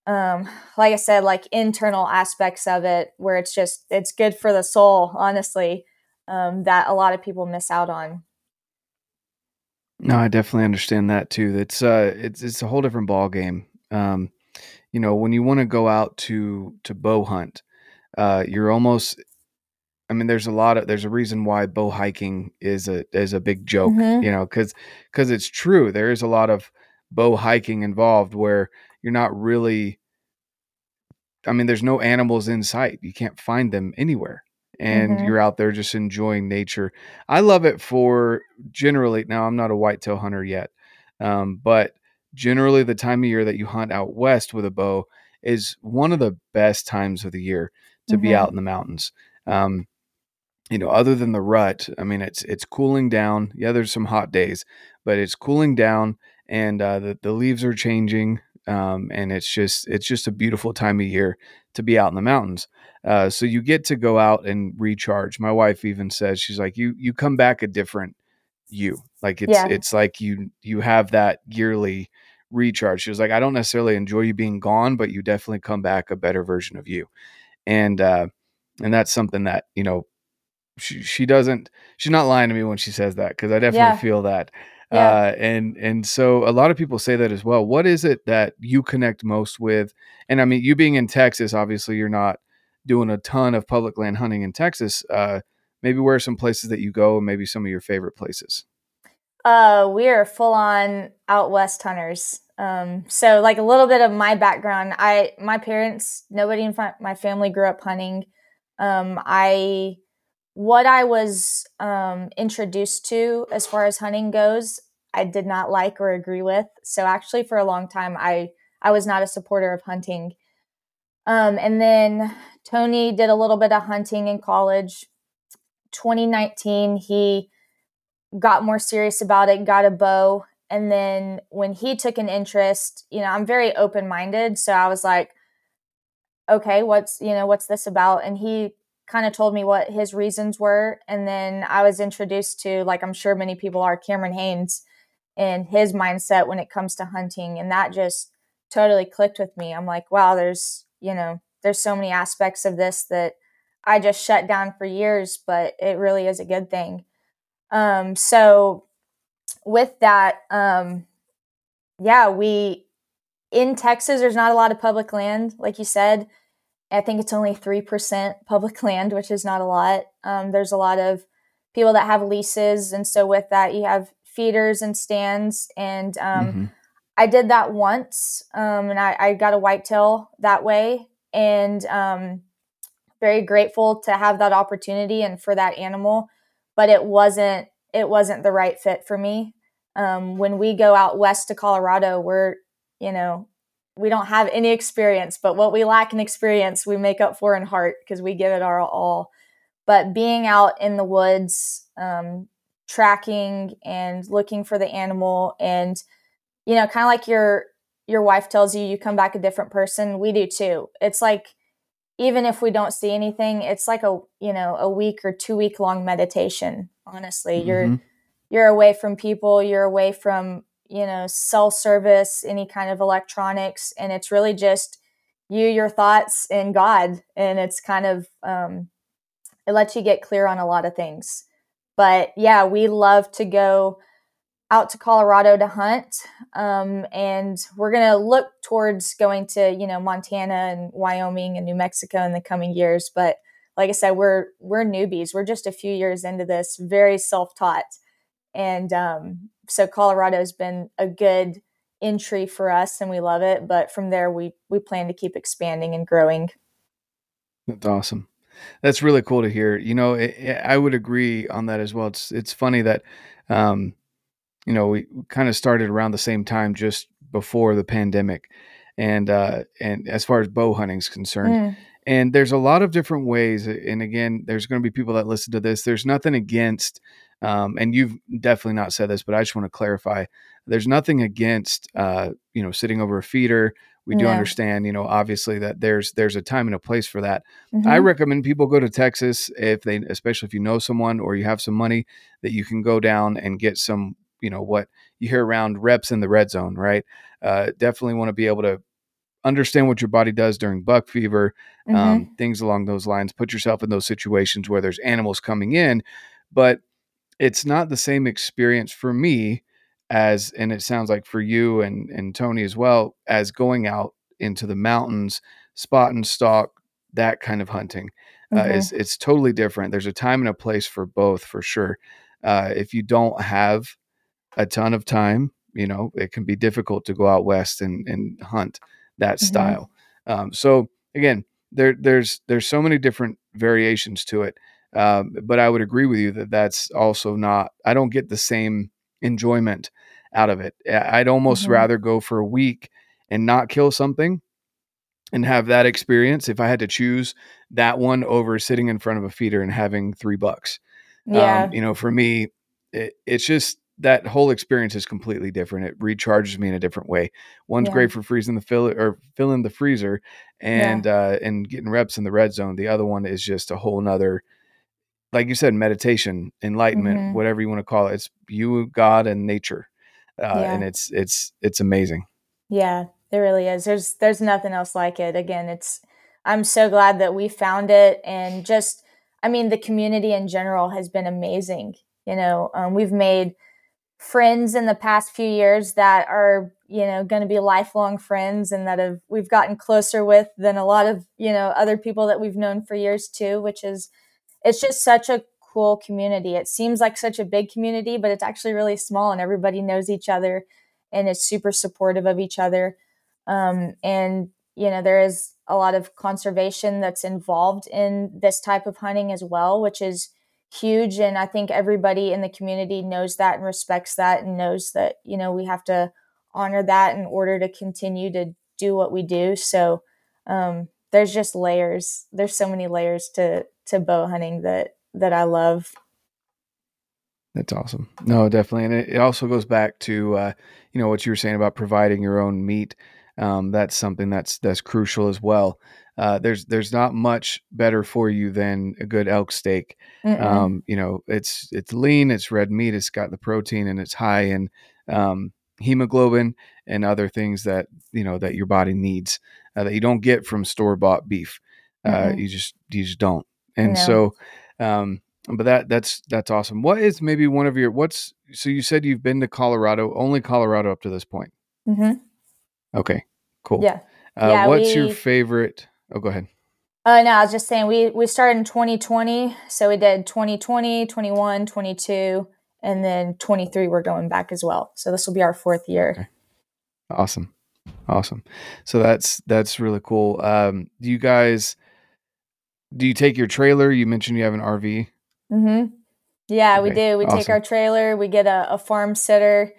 um, like I said, like internal aspects of it where it's just, it's good for the soul, honestly, um, that a lot of people miss out on. No, I definitely understand that too. It's uh it's it's a whole different ball game. Um, you know, when you want to go out to to bow hunt, uh, you're almost I mean, there's a lot of there's a reason why bow hiking is a is a big joke, Mhm. you know, because because it's true. There is a lot of bow hiking involved where you're not really. I mean, there's no animals in sight. You can't find them anywhere, and Mhm. you're out there just enjoying nature. I love it for generally. Now, I'm not a whitetail hunter yet, um, but generally, the time of year that you hunt out west with a bow is one of the best times of the year to be out in the mountains. Um, you know, other than the rut, I mean, it's it's cooling down. Yeah, there's some hot days, but it's cooling down, and uh, the the leaves are changing, um, and it's just it's just a beautiful time of year to be out in the mountains. Uh, so you get to go out and recharge. My wife even says she's like you you come back a different you. Like it's Yeah. it's like you you have that yearly recharge. She was like, I don't necessarily enjoy you being gone, but you definitely come back a better version of you. And uh, and that's something that you know she she doesn't she's not lying to me when she says that because I definitely Yeah. feel that. Yeah. Uh, and and so a lot of people say that as well. What is it that you connect most with? And I mean, you being in Texas, obviously you're not doing a ton of public land hunting in Texas. Uh, maybe where are some places that you go, and maybe some of your favorite places. Uh, we are full on out west hunters. Um, so like a little bit of my background, I my parents, nobody in my family grew up hunting. Um, I what I was um, introduced to as far as hunting goes, I did not like or agree with. So actually, for a long time, I I was not a supporter of hunting. Um, and then Tony did a little bit of hunting in college. 2019, he got more serious about it, got a bow. And then when he took an interest, you know, I'm very open minded. So I was like, okay, what's, you know, what's this about? And he kind of told me what his reasons were. And then I was introduced to, like, I'm sure many people are, Cameron Hanes and his mindset when it comes to hunting. And that just totally clicked with me. I'm like, wow, there's, you know, there's so many aspects of this that I just shut down for years, but it really is a good thing. Um, so with that, um, yeah, we in Texas, there's not a lot of public land, like you said. I think it's only 3% public land, which is not a lot. Um, there's a lot of people that have leases. And so, with that, you have feeders and stands. And um, Mhm. I did that once, um, and I, I got a whitetail that way. And um, very grateful to have that opportunity and for that animal. But it wasn't it wasn't the right fit for me. Um, when we go out west to Colorado, we're you know we don't have any experience, but what we lack in experience, we make up for in heart because we give it our all. But being out in the woods, um, tracking and looking for the animal, and you know, kind of like your your wife tells you, you come back a different person. We do too. It's like even if we don't see anything, it's like a you know a week or two week long meditation. Honestly, you're Mhm. you're away from people, you're away from you know cell service, any kind of electronics, and it's really just you, your thoughts, and God. And it's kind of um, it lets you get clear on a lot of things. But yeah, we love to go out to Colorado to hunt. Um, and we're going to look towards going to, you know, Montana and Wyoming and New Mexico in the coming years. But like I said, we're, we're newbies. We're just a few years into this, very self-taught. And um, so Colorado has been a good entry for us and we love it. But from there, we, we plan to keep expanding and growing. That's awesome. That's really cool to hear. You know, it, it, I would agree on that as well. It's it's funny that, um, you know, we kind of started around the same time, just before the pandemic, and uh, and as far as bow hunting is concerned, mm. and there's a lot of different ways. And again, there's going to be people that listen to this. There's nothing against, um, and you've definitely not said this, but I just want to clarify. There's nothing against, uh, you know, sitting over a feeder we do yeah. understand you know obviously that there's there's a time and a place for that mm-hmm. i recommend people go to texas if they especially if you know someone or you have some money that you can go down and get some you know what you hear around reps in the red zone right uh, definitely want to be able to understand what your body does during buck fever mm-hmm. um, things along those lines put yourself in those situations where there's animals coming in but it's not the same experience for me as and it sounds like for you and and Tony as well as going out into the mountains, spot and stalk, that kind of hunting. Uh, mm-hmm. is it's totally different. There's a time and a place for both for sure. Uh, if you don't have a ton of time, you know it can be difficult to go out west and and hunt that mm-hmm. style. Um, so again, there there's there's so many different variations to it. Um, but I would agree with you that that's also not. I don't get the same enjoyment out of it. I'd almost mm-hmm. rather go for a week and not kill something and have that experience if I had to choose that one over sitting in front of a feeder and having three bucks. Yeah. Um, you know, for me, it, it's just that whole experience is completely different. It recharges me in a different way. One's yeah. great for freezing the fill or filling the freezer and yeah. uh, and getting reps in the red zone. The other one is just a whole nother like you said, meditation, enlightenment, mm-hmm. whatever you want to call it. It's you, God, and nature, uh, yeah. and it's it's it's amazing. Yeah, it really is. There's there's nothing else like it. Again, it's I'm so glad that we found it, and just I mean, the community in general has been amazing. You know, um, we've made friends in the past few years that are you know going to be lifelong friends and that have we've gotten closer with than a lot of you know other people that we've known for years too which is it's just such a cool community. It seems like such a big community, but it's actually really small and everybody knows each other and is super supportive of each other. Um, and, you know, there is a lot of conservation that's involved in this type of hunting as well, which is huge. And I think everybody in the community knows that and respects that and knows that, you know, we have to honor that in order to continue to do what we do. So, um, there's just layers. There's so many layers to to bow hunting that that I love. That's awesome. No, definitely, and it, it also goes back to uh, you know what you were saying about providing your own meat. Um, that's something that's that's crucial as well. Uh, there's there's not much better for you than a good elk steak. Um, you know, it's it's lean, it's red meat, it's got the protein, and it's high in um, hemoglobin and other things that you know that your body needs uh, that you don't get from store bought beef. Uh, mm-hmm. You just you just don't. And no. so, um, but that that's that's awesome. What is maybe one of your what's so you said you've been to Colorado, only Colorado up to this point. Mm-hmm. Okay, cool. Yeah. Uh, yeah what's we, your favorite? Oh, go ahead. Uh, no, I was just saying we we started in 2020, so we did 2020, 21, 22, and then 23 we're going back as well. So this will be our fourth year. Okay. Awesome, awesome. So that's that's really cool. Um, do you guys? do you take your trailer? You mentioned you have an RV. Mm-hmm. Yeah, okay. we do. We awesome. take our trailer. We get a, a farm sitter,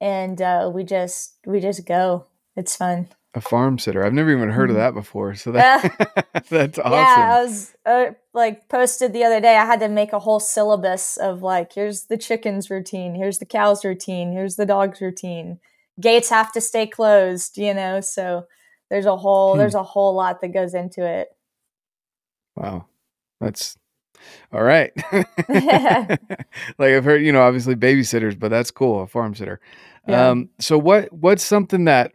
and uh, we just we just go. It's fun. A farm sitter. I've never even heard mm-hmm. of that before. So that that's awesome. Yeah, I was uh, like posted the other day. I had to make a whole syllabus of like, here's the chickens routine, here's the cows routine, here's the dogs routine. Gates have to stay closed, you know. So there's a whole hmm. there's a whole lot that goes into it. Wow. That's all right. like I've heard, you know, obviously babysitters, but that's cool, a farm sitter. Yeah. Um, so what what's something that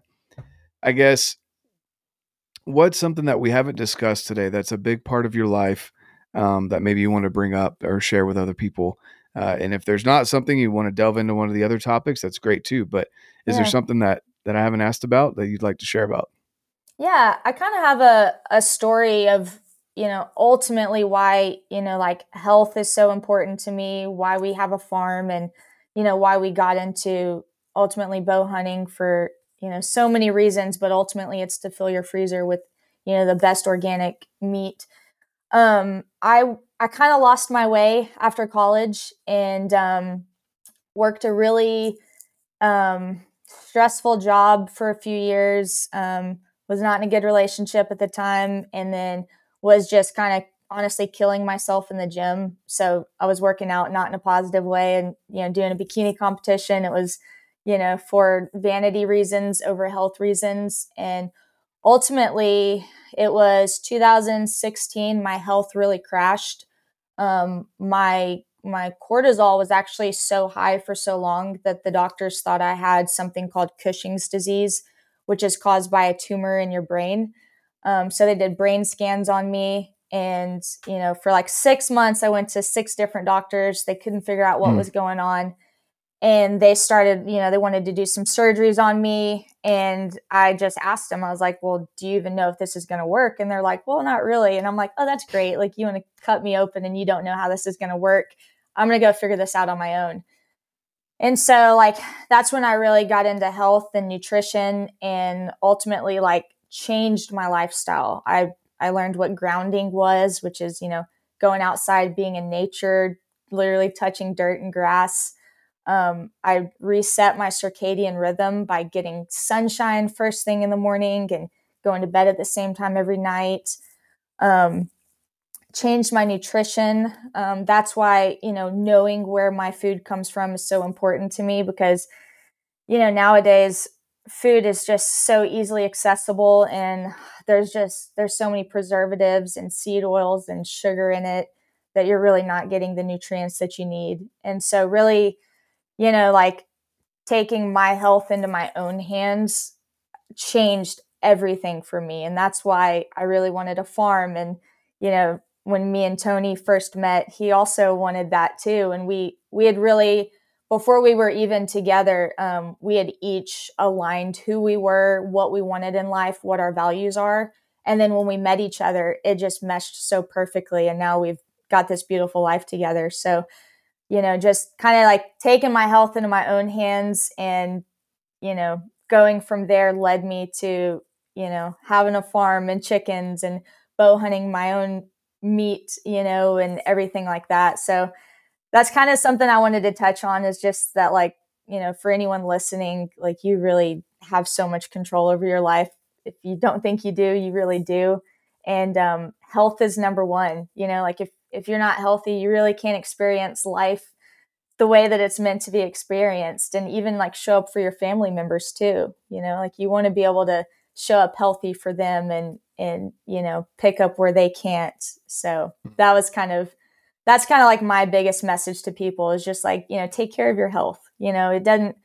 I guess what's something that we haven't discussed today that's a big part of your life um, that maybe you want to bring up or share with other people? Uh, and if there's not something you want to delve into one of the other topics, that's great too. But is yeah. there something that that I haven't asked about that you'd like to share about? Yeah, I kind of have a a story of you know, ultimately why, you know, like health is so important to me, why we have a farm and, you know, why we got into ultimately bow hunting for, you know, so many reasons, but ultimately it's to fill your freezer with, you know, the best organic meat. Um, I I kind of lost my way after college and um, worked a really um, stressful job for a few years. Um, was not in a good relationship at the time, and then was just kind of honestly killing myself in the gym. So I was working out not in a positive way, and you know, doing a bikini competition. It was, you know, for vanity reasons over health reasons, and ultimately, it was 2016. My health really crashed. Um, my my cortisol was actually so high for so long that the doctors thought I had something called Cushing's disease, which is caused by a tumor in your brain. Um, so they did brain scans on me. And, you know, for like six months, I went to six different doctors. They couldn't figure out what mm. was going on. And they started, you know, they wanted to do some surgeries on me. And I just asked them, I was like, well, do you even know if this is going to work? And they're like, well, not really. And I'm like, oh, that's great. Like, you want to cut me open and you don't know how this is going to work. I'm going to go figure this out on my own. And so, like, that's when I really got into health and nutrition and ultimately, like, changed my lifestyle. I, I learned what grounding was, which is, you know, going outside, being in nature, literally touching dirt and grass. Um, I reset my circadian rhythm by getting sunshine first thing in the morning and going to bed at the same time every night. Um, changed my nutrition. Um, that's why, you know, knowing where my food comes from is so important to me because, you know, nowadays food is just so easily accessible and there's just there's so many preservatives and seed oils and sugar in it that you're really not getting the nutrients that you need. And so really, you know, like taking my health into my own hands changed everything for me and that's why I really wanted a farm and you know when me and Tony first met, he also wanted that too. And we we had really before we were even together, um, we had each aligned who we were, what we wanted in life, what our values are. And then when we met each other, it just meshed so perfectly. And now we've got this beautiful life together. So, you know, just kind of like taking my health into my own hands and, you know, going from there led me to, you know, having a farm and chickens and bow hunting my own meat, you know, and everything like that. So that's kind of something I wanted to touch on is just that, like, you know, for anyone listening, like, you really have so much control over your life. If you don't think you do, you really do. And um, health is number one. You know, like if if you're not healthy, you really can't experience life the way that it's meant to be experienced, and even like show up for your family members too. You know, like you want to be able to show up healthy for them and and you know pick up where they can't so hmm. that was kind of that's kind of like my biggest message to people is just like you know take care of your health you know it doesn't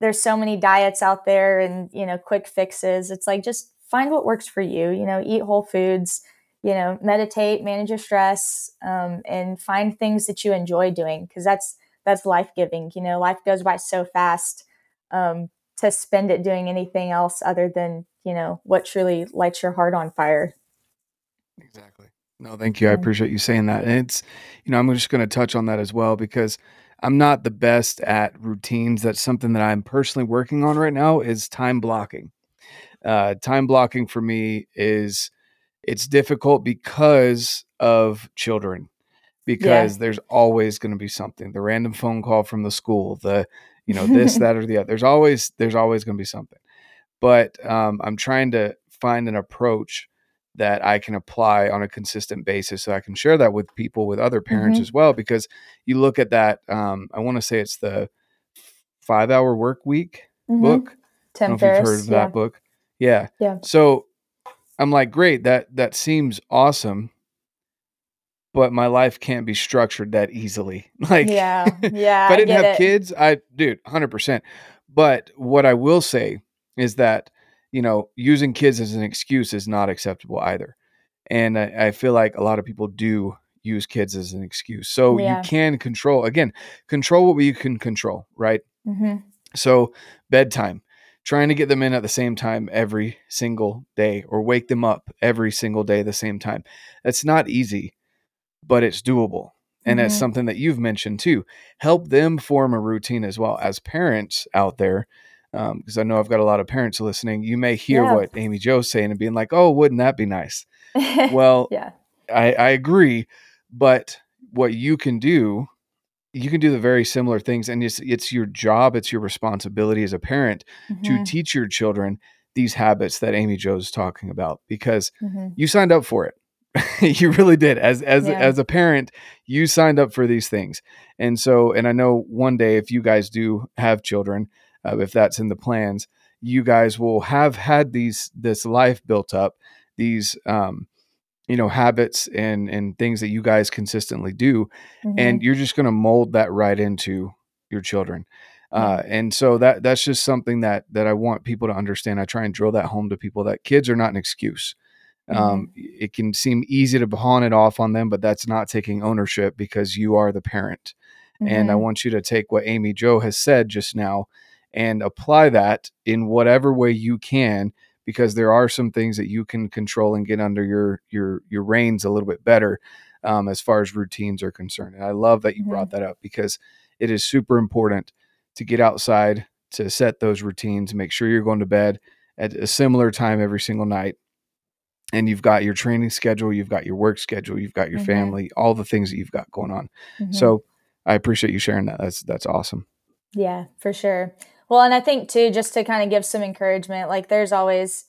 there's so many diets out there and you know quick fixes it's like just find what works for you you know eat whole foods you know meditate manage your stress um, and find things that you enjoy doing because that's that's life-giving you know life goes by so fast um, to spend it doing anything else other than you know what truly lights your heart on fire. Exactly. No thank you i appreciate you saying that and it's you know i'm just going to touch on that as well because i'm not the best at routines that's something that i'm personally working on right now is time blocking. Uh, time blocking for me is it's difficult because of children because yeah. there's always going to be something the random phone call from the school the you know this that or the other there's always there's always going to be something but um, I'm trying to find an approach that I can apply on a consistent basis so I can share that with people, with other parents mm-hmm. as well. Because you look at that, um, I want to say it's the five hour work week mm-hmm. book. Tim I don't know Ferriss, if you've heard of yeah. that book. Yeah. Yeah. So I'm like, great, that that seems awesome. But my life can't be structured that easily. Like, yeah, yeah. if I didn't I have it. kids, I, dude, hundred percent. But what I will say is that you know using kids as an excuse is not acceptable either and I, I feel like a lot of people do use kids as an excuse so yeah. you can control again control what you can control right mm-hmm. so bedtime trying to get them in at the same time every single day or wake them up every single day at the same time that's not easy but it's doable and mm-hmm. that's something that you've mentioned too help them form a routine as well as parents out there because um, I know I've got a lot of parents listening. You may hear Yeah. what Amy Jo's saying and being like, "Oh, wouldn't that be nice?" Well, yeah. I, I agree, but what you can do, you can do the very similar things, and it's it's your job, it's your responsibility as a parent to Mhm, teach your children these habits that Amy Jo's talking about because mhm. you signed up for it. you really did. As as Yeah. as a parent, you signed up for these things. And so, and I know one day if you guys do have children, uh, if that's in the plans, you guys will have had these this life built up, these um, you know, habits and and things that you guys consistently do, Mhm. and you're just going to mold that right into your children. Uh, and so that that's just something that that I want people to understand. I try and drill that home to people that kids are not an excuse. Um, it can seem easy to pawn it off on them, but that's not taking ownership because you are the parent. And I Mhm. want you to take what Amy Jo has said just now and apply that in whatever way you can, because there are some things that you can control and get under your your your reins a little bit better um, as far as routines are concerned. And I love that you brought that up because it is super important to get outside to set those routines, make sure you're going to bed at a similar time every single night. And you've got your training schedule, you've got your work schedule, you've got your Mhm. family, all the things that you've got going on. Mhm. So I appreciate you sharing that. That's that's awesome. Yeah, for sure. Well, and I think too, just to kind of give some encouragement, like there's always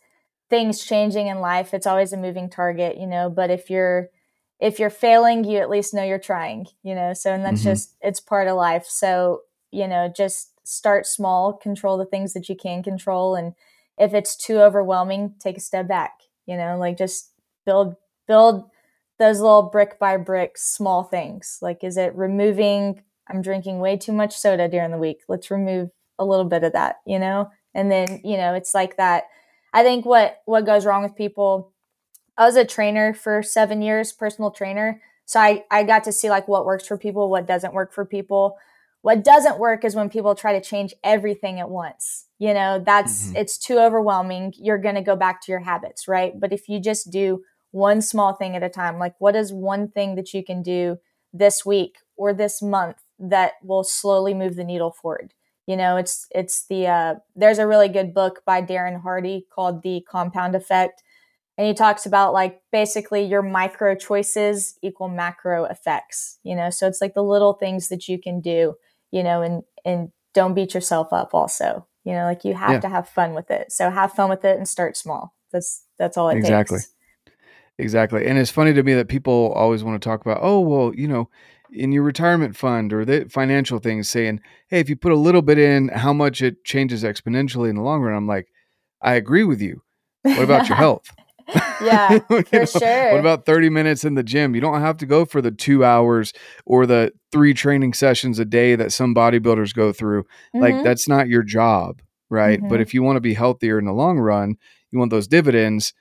things changing in life. It's always a moving target, you know. But if you're if you're failing, you at least know you're trying, you know. So and that's Mhm. just it's part of life. So, you know, just start small, control the things that you can control. And if it's too overwhelming, take a step back, you know, like just build build those little brick by brick small things. Like is it removing I'm drinking way too much soda during the week. Let's remove a little bit of that, you know? And then, you know, it's like that. I think what what goes wrong with people I was a trainer for 7 years, personal trainer. So I I got to see like what works for people, what doesn't work for people. What doesn't work is when people try to change everything at once. You know, that's Mhm. it's too overwhelming. You're going to go back to your habits, right? But if you just do one small thing at a time, like what is one thing that you can do this week or this month that will slowly move the needle forward? You know, it's it's the uh, there's a really good book by Darren Hardy called The Compound Effect, and he talks about like basically your micro choices equal macro effects. You know, so it's like the little things that you can do. You know, and and don't beat yourself up. Also, you know, like you have Yeah. to have fun with it. So have fun with it and start small. That's that's all it Exactly. takes. Exactly. And it's funny to me that people always want to talk about, oh, well, you know, in your retirement fund or the financial things saying, hey, if you put a little bit in, how much it changes exponentially in the long run. I'm like, I agree with you. What about your health? Yeah, You for know, sure. What about 30 minutes in the gym? You don't have to go for the two hours or the three training sessions a day that some bodybuilders go through. Like, Mhm. that's not your job, right? But Mhm. if you want to be healthier in the long run, you want those dividends,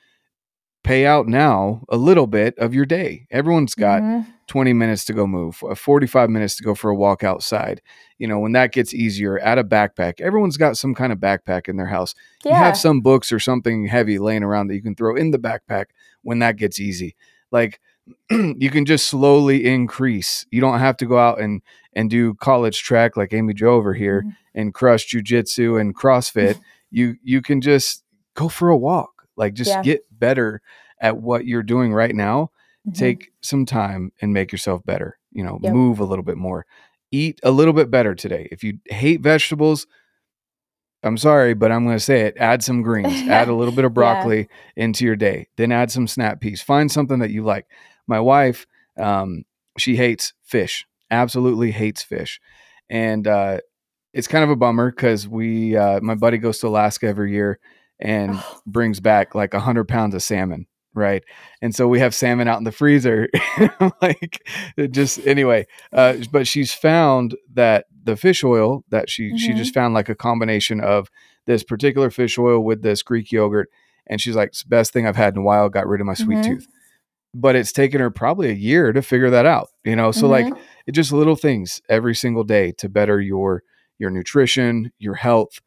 pay out now a little bit of your day. Everyone's got Mhm. 20 minutes to go move, uh, 45 minutes to go for a walk outside. You know, when that gets easier, add a backpack. Everyone's got some kind of backpack in their house. You have some books or something heavy laying around that you can throw in the backpack when that gets easy. Like you can just slowly increase. You don't have to go out and and do college track like Amy Jo over here Mhm. and crush jujitsu and CrossFit. you you can just go for a walk. Like just Yeah. get better at what you're doing right now Mhm. take some time and make yourself better. You know, Yep. move a little bit more. Eat a little bit better today. If you hate vegetables, I'm sorry, but I'm going to say it. Add some greens. add a little bit of Yeah. broccoli into your day. Then add some snap peas. Find something that you like. My wife, um, she hates fish. Absolutely hates fish, and uh, it's kind of a bummer because we, uh, my buddy goes to Alaska every year and Oh. brings back like a hundred pounds of salmon, right? And so we have salmon out in the freezer. like just anyway, uh, but she's found that the fish oil that she she Mhm. just found like a combination of this particular fish oil with this Greek yogurt, and she's like, best thing I've had in a while. Got rid of my sweet Mhm. tooth. But it's taken her probably a year to figure that out, you know. So like Mhm. it just little things every single day to better your your nutrition, your health,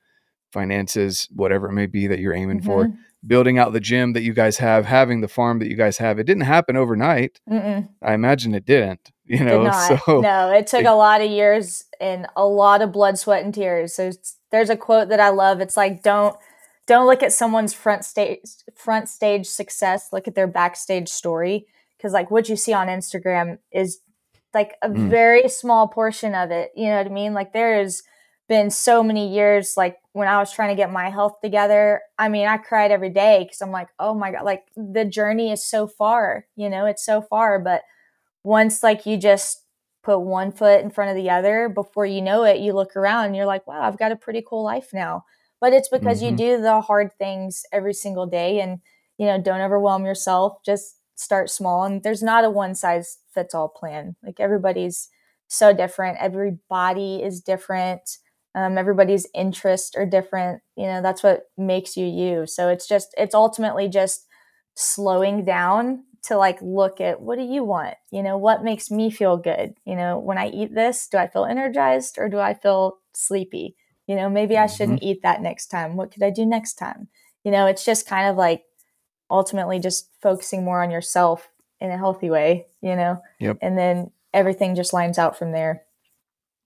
finances, whatever it may be that you're aiming for. Mhm. Building out the gym that you guys have, having the farm that you guys have. It didn't happen overnight. Mm-mm. I imagine it didn't. You know, Did so no, it took a lot of years and a lot of blood, sweat, and tears. So there's a quote that I love. It's like don't don't look at someone's front stage front stage success. Look at their backstage story because like what you see on Instagram is like a Mm. very small portion of it. You know what I mean? Like there has been so many years. Like when I was trying to get my health together, I mean, I cried every day because I'm like, oh my god, like the journey is so far. You know, it's so far, but once like you just put one foot in front of the other before you know it you look around and you're like wow i've got a pretty cool life now but it's because Mhm. you do the hard things every single day and you know don't overwhelm yourself just start small and there's not a one size fits all plan like everybody's so different every body is different um, everybody's interests are different you know that's what makes you you. So it's just it's ultimately just slowing down to like look at what do you want? You know what makes me feel good? You know when i eat this do i feel energized or do i feel sleepy? You know maybe i shouldn't eat that next time. What could i do next time? You know it's just kind of like ultimately just focusing more on yourself in a healthy way you know Yep. and then everything just lines out from there.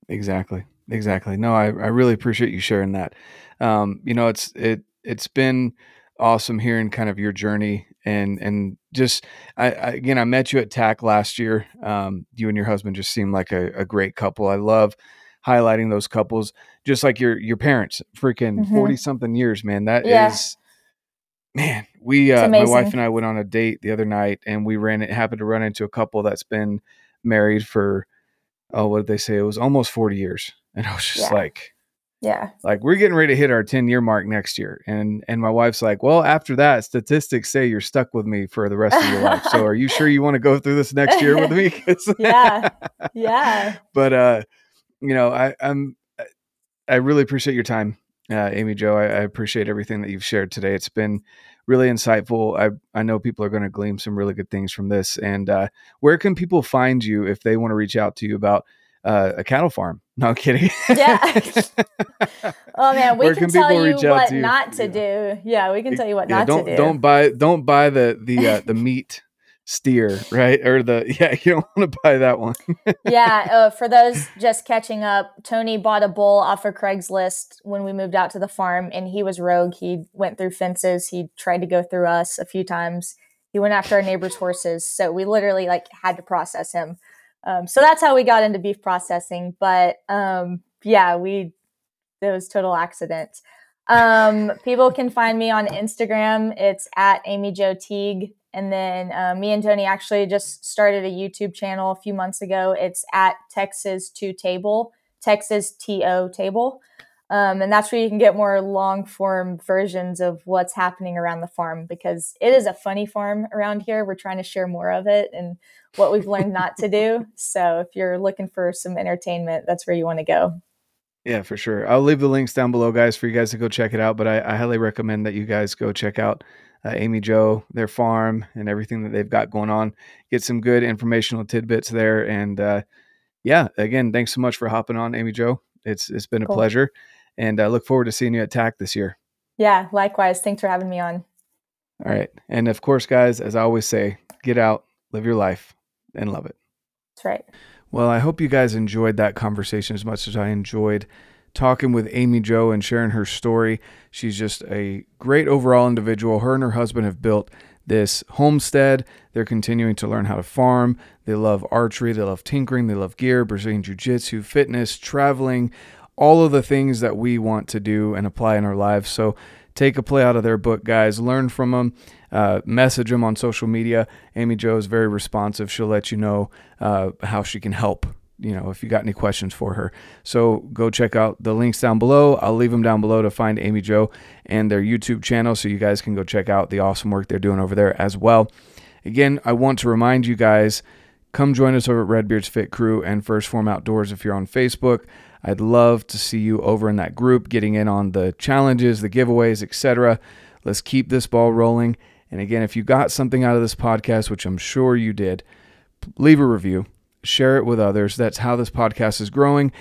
Exactly. Exactly. No, I, I really appreciate you sharing that. Um, you know, it's it it's been awesome hearing kind of your journey and and just I, I again I met you at TAC last year. Um, you and your husband just seem like a, a great couple. I love highlighting those couples, just like your your parents, freaking Mhm. forty something years, man. That is, Yeah. man. We uh, my wife and I went on a date the other night, and we ran it happened to run into a couple that's been married for oh what did they say? It was almost forty years, and I was just Yeah. like yeah. like we're getting ready to hit our 10 year mark next year. And and my wife's like well after that statistics say you're stuck with me for the rest of your life. So are you sure you want to go through this next year with me?" yeah. Yeah. But uh you know i i'm i really appreciate your time uh amy jo I, I appreciate everything that you've shared today. It's been really insightful. I i know people are going to glean some really good things from this. And uh where can people find you if they want to reach out to you about uh, a cattle farm no kidding Yeah. oh man we can, can tell you what to not to Yeah. do yeah we can tell you what yeah, not don't to do don't buy don't buy the the uh, the meat steer right or the yeah you don't want to buy that one yeah, uh, for those just catching up, Tony bought a bull off of Craigslist when we moved out to the farm, and he was rogue. He went through fences. He tried to go through us a few times. He went after our neighbors' horses, so we literally like had to process him. Um, so that's how we got into beef processing. But um, yeah, we it was total accident. Um, people can find me on Instagram. It's at Amy Jo Teague. And then uh, me and Tony actually just started a YouTube channel a few months ago. It's at Texas to Table, Texas TO Table. Um, and that's where you can get more long form versions of what's happening around the farm because it is a funny farm around here. We're trying to share more of it and what we've learned not to do. So if you're looking for some entertainment, that's where you want to go. yeah for sure i'll leave the links down below guys for you guys to go check it out but i, I highly recommend that you guys go check out uh, amy jo their farm and everything that they've got going on get some good informational tidbits there and uh, yeah again thanks so much for hopping on amy jo it's it's been a Cool. pleasure and i look forward to seeing you at tac this year Yeah, likewise. Thanks for having me on. all right and of course guys as i always say get out live your life and love it That's right. Well, I hope you guys enjoyed that conversation as much as I enjoyed talking with Amy Jo and sharing her story. She's just a great overall individual. Her and her husband have built this homestead. They're continuing to learn how to farm. They love archery, they love tinkering, they love gear, Brazilian jiu jitsu, fitness, traveling, all of the things that we want to do and apply in our lives. So take a play out of their book, guys. Learn from them. Uh, message them on social media. Amy Jo is very responsive. She'll let you know uh, how she can help. You know, if you got any questions for her. So go check out the links down below. I'll leave them down below to find Amy Jo and their YouTube channel so you guys can go check out the awesome work they're doing over there as well. Again, I want to remind you guys come join us over at Redbeard's Fit Crew and 1st Phorm Outdoors if you're on Facebook. I'd love to see you over in that group, getting in on the challenges, the giveaways, etc. Let's keep this ball rolling. And again, if you got something out of this podcast, which I'm sure you did, leave a review, share it with others. That's how this podcast is growing,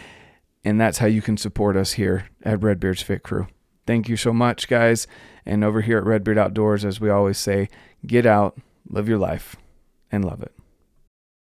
and that's how you can support us here at Redbeard's Fit Crew. Thank you so much, guys. And over here at Redbeard Outdoors, as we always say, get out, live your life, and love it.